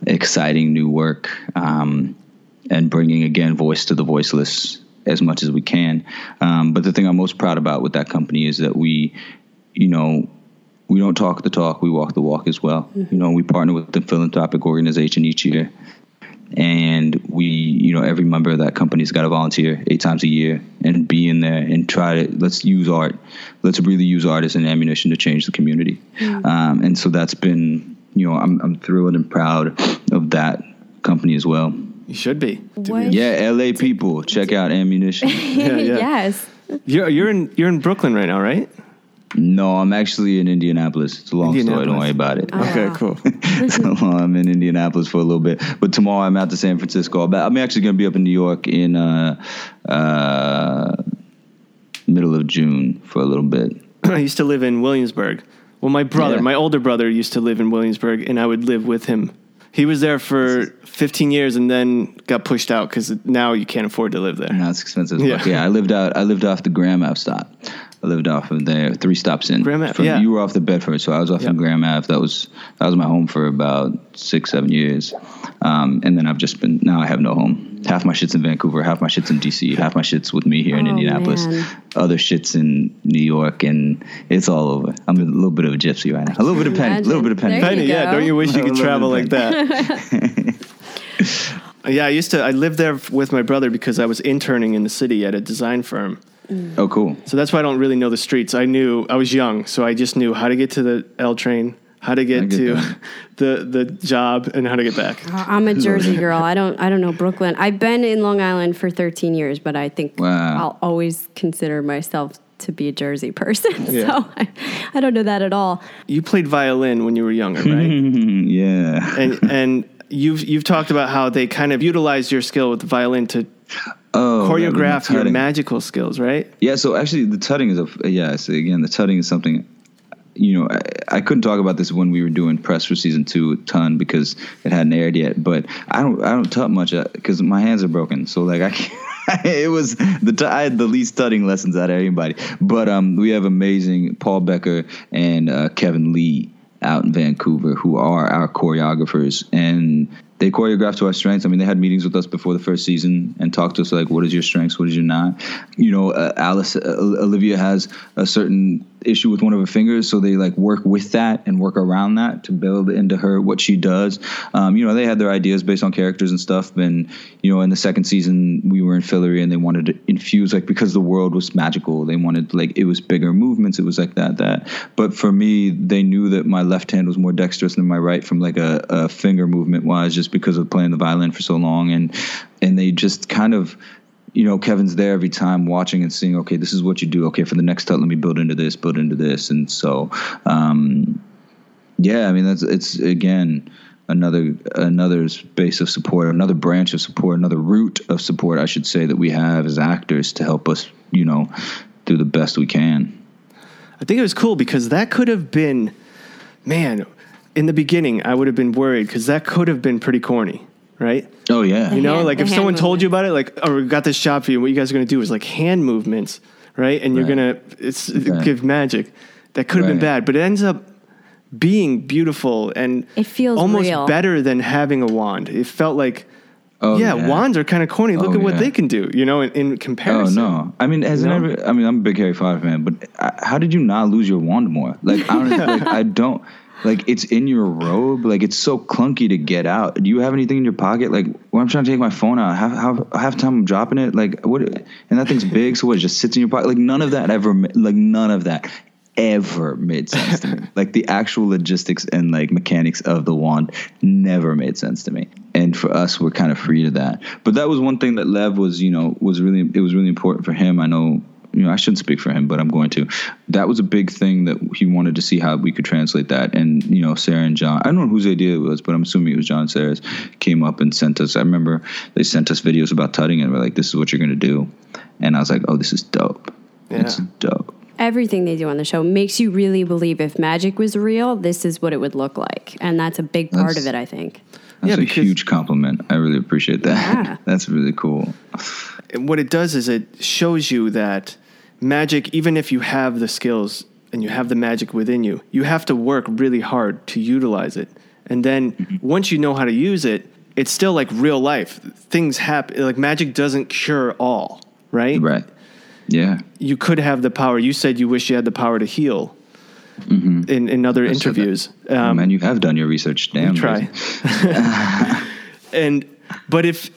A: exciting new work um, and bringing again voice to the voiceless as much as we can. Um, but the thing I'm most proud about with that company is that we, you know, we don't talk the talk, we walk the walk as well. You know, we partner with the philanthropic organization each year and we you know every member of that company's got to volunteer eight times a year and be in there and try to let's use art let's really use art as an ammunition to change the community um, and so that's been you know I'm, I'm thrilled and proud of that company as well
C: You should be.
D: What?
A: yeah la people check out ammunition [laughs]
C: Yeah, yeah.
D: yes.
C: You're you're in you're in Brooklyn right now, right?
A: No i'm actually in indianapolis it's a long story don't worry about it
C: Okay, cool. [laughs]
A: so I'm in Indianapolis for a little bit, but tomorrow I'm out to San Francisco. I'll be- I'm actually going to be up in New York in uh, uh, middle of June for a little bit. [clears throat]
C: I used to live in Williamsburg. Well, my brother,
A: Yeah.
C: my older brother, used to live in Williamsburg, and I would live with him. He was there for 15 years and then got pushed out because now you can't afford to live there.
A: Now it's expensive.
C: Yeah.
A: Yeah. yeah, I lived out. I lived off the Graham Ave stop. I lived off of there, three stops in.
C: Graham Ave,
A: From-
C: yeah.
A: You were off the Bedford, so I was off
C: Yeah.
A: in Graham Ave. That was that was my home for about six, seven years, um, and then I've just been. Now I have no home. Half my shit's in Vancouver, half my shit's in DC, half my shit's with me here in
D: Oh,
A: Indianapolis.
D: man.
A: Other shit's in New York, and it's all over. I'm a little bit of a gypsy right now. A little bit of penny, a little bit of penny.
D: There
C: Penny, yeah. Don't you wish you could travel like that? [laughs] yeah, I used to. I lived there with my brother because I was interning in the city at a design firm.
A: Oh, cool.
C: So that's why I don't really know the streets. I knew I was young, so I just knew how to get to the L train, how to get
A: get
C: to
A: that. [laughs]
C: the the job, and how to get back.
D: Uh, I'm a Jersey [laughs] girl. I don't I don't know Brooklyn. I've been in Long Island for 13 years, but I think
A: Wow.
D: I'll always consider myself to be a Jersey person. [laughs]
C: Yeah.
D: So I, I don't know that at all.
C: You played violin when you were younger, right?
A: yeah.
C: and and you've you've talked about how they kind of utilized your skill with the violin to
A: Oh,
C: choreograph your magical skills, right?
A: Yeah, so actually, the tutting is a yes. Again, the tutting is something. You know, I, I couldn't talk about this when we were doing press for season two a ton because it hadn't aired yet. But I don't, I don't tut much because my hands are broken. So like I. Can't, [laughs] it was the t- I had the least tutting lessons out of anybody, but um, we have amazing Paul Becker and uh, Kevin Lee out in Vancouver who are our choreographers and they choreographed to our strengths. I mean, they had meetings with us before the first season and talked to us like, what is your strengths, what is your not. You know, uh, Alice, uh, Olivia has a certain issue with one of her fingers, so they like work with that and work around that to build into her what she does. Um, you know, they had their ideas based on characters and stuff. And you know, in the second season, we were in Fillory and they wanted to infuse like because the world was magical, they wanted like it was bigger movements. It was like that, that. But for me, they knew that my left hand was more dexterous than my right from like a, a finger movement wise, just because of playing the violin for so long, and and they just kind of you know, Kevin's there every time watching and seeing, okay, this is what you do. Okay, for the next tut, let me build into this, build into this. And so, um, yeah, I mean, that's, it's again, another, another base of support, another branch of support, another route of support, I should say, that we have as actors to help us, you know, do the best we can.
C: I think it was cool because that could have been, man, in the beginning, I would have been worried because that could have been pretty corny, right?
A: Oh, yeah.
C: You know,
D: hand-
C: like if
D: hand
C: someone told you about it, like, oh, we got this shot for you. What you guys are going to do is like hand movements, right? And you're going to it's
A: Right.
C: give magic. That could have been bad, but it ends up being beautiful and
D: It feels
C: almost
D: real.
C: better than having a wand. It felt like,
A: Oh,
C: yeah, wands are kind of corny. Look
A: Oh,
C: at what
A: yeah.
C: they can do, you know, in, in
A: Oh
C: comparison.
A: no! I mean, has
C: You
A: it ever? I mean, I'm a big Harry Potter fan, but uh, how did you not lose your wand more? Like, honestly, [laughs] like, I don't. Like, it's in your robe. Like, it's so clunky to get out. Do you have anything in your pocket? Like, when I'm trying to take my phone out, half half, half time I'm dropping it. Like, what? And that thing's big, so what? It just sits in your pocket. Like, none of that ever. Like, none of that ever made sense to me. [laughs] Like the actual logistics and like mechanics of the wand never made sense to me. And for us, we're kind of free to that. But that was one thing that Lev was, you know, was really it was really important for him. I know, you know, I shouldn't speak for him, but I'm going to. That was a big thing that he wanted to see how we could translate that. And you know, Sera and John, I don't know whose idea it was, but I'm assuming it was John and Sera's. Came up and sent us. I remember they sent us videos about tutting, and we're like, "This is what you're going to do." And I was like, "Oh, this is dope.
C: Yeah.
A: It's dope."
D: Everything they do on the show makes you really believe if magic was real, this is what it would look like. And that's a big part
A: That's-
D: of it, I think.
A: That's
C: Yeah,
A: a
C: because-
A: huge compliment. I really appreciate that.
D: Yeah. [laughs]
A: That's really cool.
C: And what it does is it shows you that magic, even if you have the skills and you have the magic within you, you have to work really hard to utilize it. And then
A: Mm-hmm.
C: once you know how to use it, it's still like real life. Things happen. Like magic doesn't cure all, right?
A: Right. Yeah.
C: You could have the power. You said you wish you had the power to heal in, in other
A: Mm-hmm. that.
C: interviews.
A: Oh,
C: Um,
A: man, you have done your research. Damn.
C: try. [laughs] And but if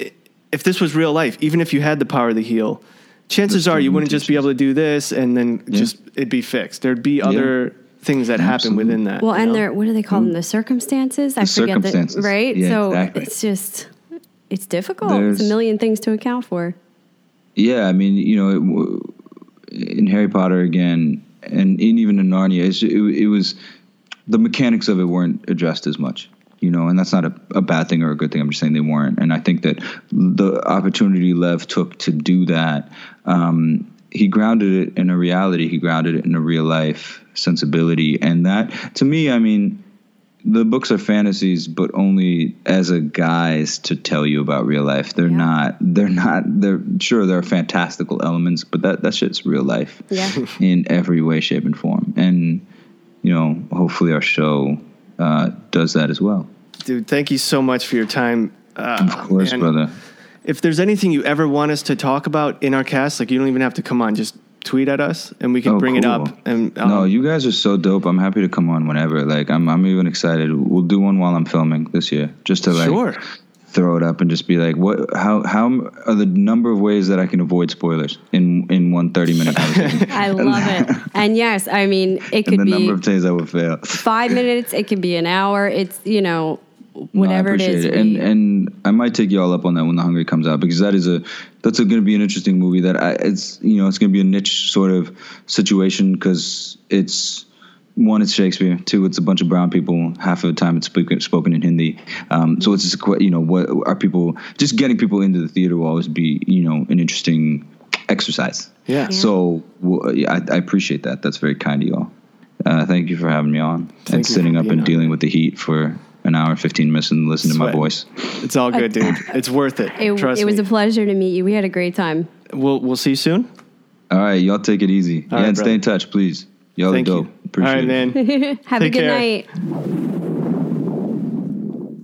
C: if this was real life, even if you had the power to heal, chances are you wouldn't just be able to do this and then just it'd be fixed. There'd be other things that happen
A: Absolutely.
C: within that.
D: Well, and
C: know?
D: they're what do they call them? Hmm. The circumstances. I
A: The
D: forget
A: circumstances.
D: that. Right.
A: Yeah,
D: so
A: exactly.
D: it's just it's difficult. it's
A: There's-
D: a million things to account for.
A: Yeah, I mean, you know, it, in Harry Potter again, and in, even in Narnia, it's, it, it was the mechanics of it weren't addressed as much. You know, and that's not a, a bad thing or a good thing. I'm just saying they weren't. And I think that the opportunity Lev took to do that, um, he grounded it in a reality. He grounded it in a real life sensibility, and that to me, I mean, the books are fantasies, but only as a guise to tell you about real life. They're
D: Yeah.
A: not. They're not. They're sure there are fantastical elements, but that that shit's real life.
D: Yeah. [laughs]
A: in every way, shape, and form. And you know, hopefully, our show uh, does that as well.
C: dude, thank you so much for your time. Uh,
A: Of course,
C: man.
A: brother.
C: If there's anything you ever want us to talk about in our cast, like you don't even have to come on, just tweet at us and we can
A: Oh,
C: bring it up. And um,
A: no, you guys are so dope. I'm happy to come on whenever. Like, I'm I'm even excited. We'll do one while I'm filming this year, just to like
C: sure.
A: throw it up and just be like, what? How how are the number of ways that I can avoid spoilers in in one 30 minute [laughs] conversation?
D: I love it. And yes, I mean it
A: and
D: could
A: the
D: be
A: number of times I would fail.
D: five minutes. It could be an hour. It's you know
A: No, I
D: whatever it.
A: And
D: we-
A: and I might take you all up on that when The Hungry comes out because that is a that's going to be an interesting movie that I it's you know it's going to be a niche sort of situation because it's one it's Shakespeare two it's a bunch of brown people half of the time it's spoken spoken in Hindi um, so it's just you know what are people just getting people into the theater will always be you know an interesting exercise
C: Yeah.
A: so well, yeah, I, I appreciate that that's very kind of y'all uh, thank you for having me on
C: Thank
A: and sitting up and
C: on.
A: dealing with the heat for an hour and 15 minutes and listening to my voice
C: It's all good, dude. It's worth it. [laughs]
D: it,
C: Trust
D: it was
C: me.
D: a pleasure to meet you. We had a great time.
C: we'll we'll see you soon.
A: All right, y'all take it easy.
C: All
A: yeah,
C: right,
A: and stay in touch, please. Y'all
C: Thank
A: are dope.
C: you.
A: Appreciate
C: all right,
A: it.
C: man. [laughs]
D: Have
C: Take
D: a good
C: care.
D: night.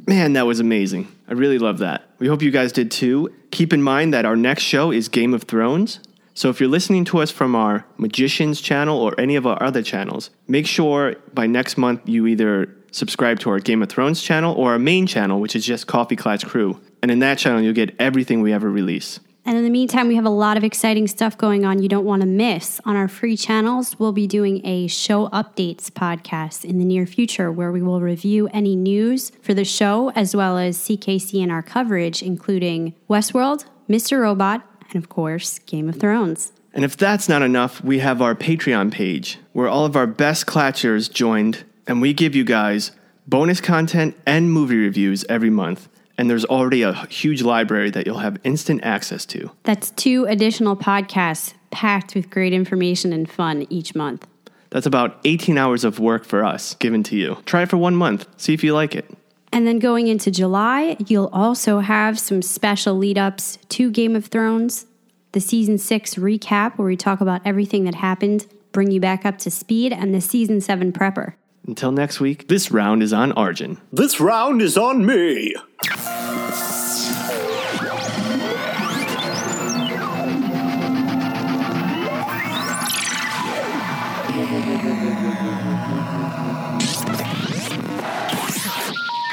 C: Man, that was amazing. I really love that. We hope you guys did too. Keep in mind that our next show is Game of Thrones. So if you're listening to us from our Magicians channel or any of our other channels, make sure by next month you either subscribe to our Game of Thrones channel or our main channel, which is just Coffee Klatch Crew. And in that channel, you'll get everything we ever release.
D: And in the meantime, we have a lot of exciting stuff going on you don't want to miss. On our free channels, we'll be doing a show updates podcast in the near future where we will review any news for the show as well as CKC and our coverage, including Westworld, Mr. Robot, and of course, Game of Thrones.
C: And if that's not enough, we have our Patreon page where all of our best klatchers joined, and we give you guys bonus content and movie reviews every month. And there's already a huge library that you'll have instant access to.
D: That's two additional podcasts packed with great information and fun each month.
C: That's about 18 hours of work for us given to you. Try it for one month, see if you like it.
D: And then going into July, you'll also have some special lead ups to Game of Thrones, the season six recap, where we talk about everything that happened, bring you back up to speed, and the season seven prepper.
C: Until next week, this round is on Arjun.
H: This round is on me.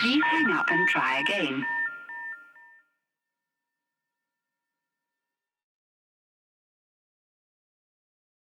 B: Please hang up and try again.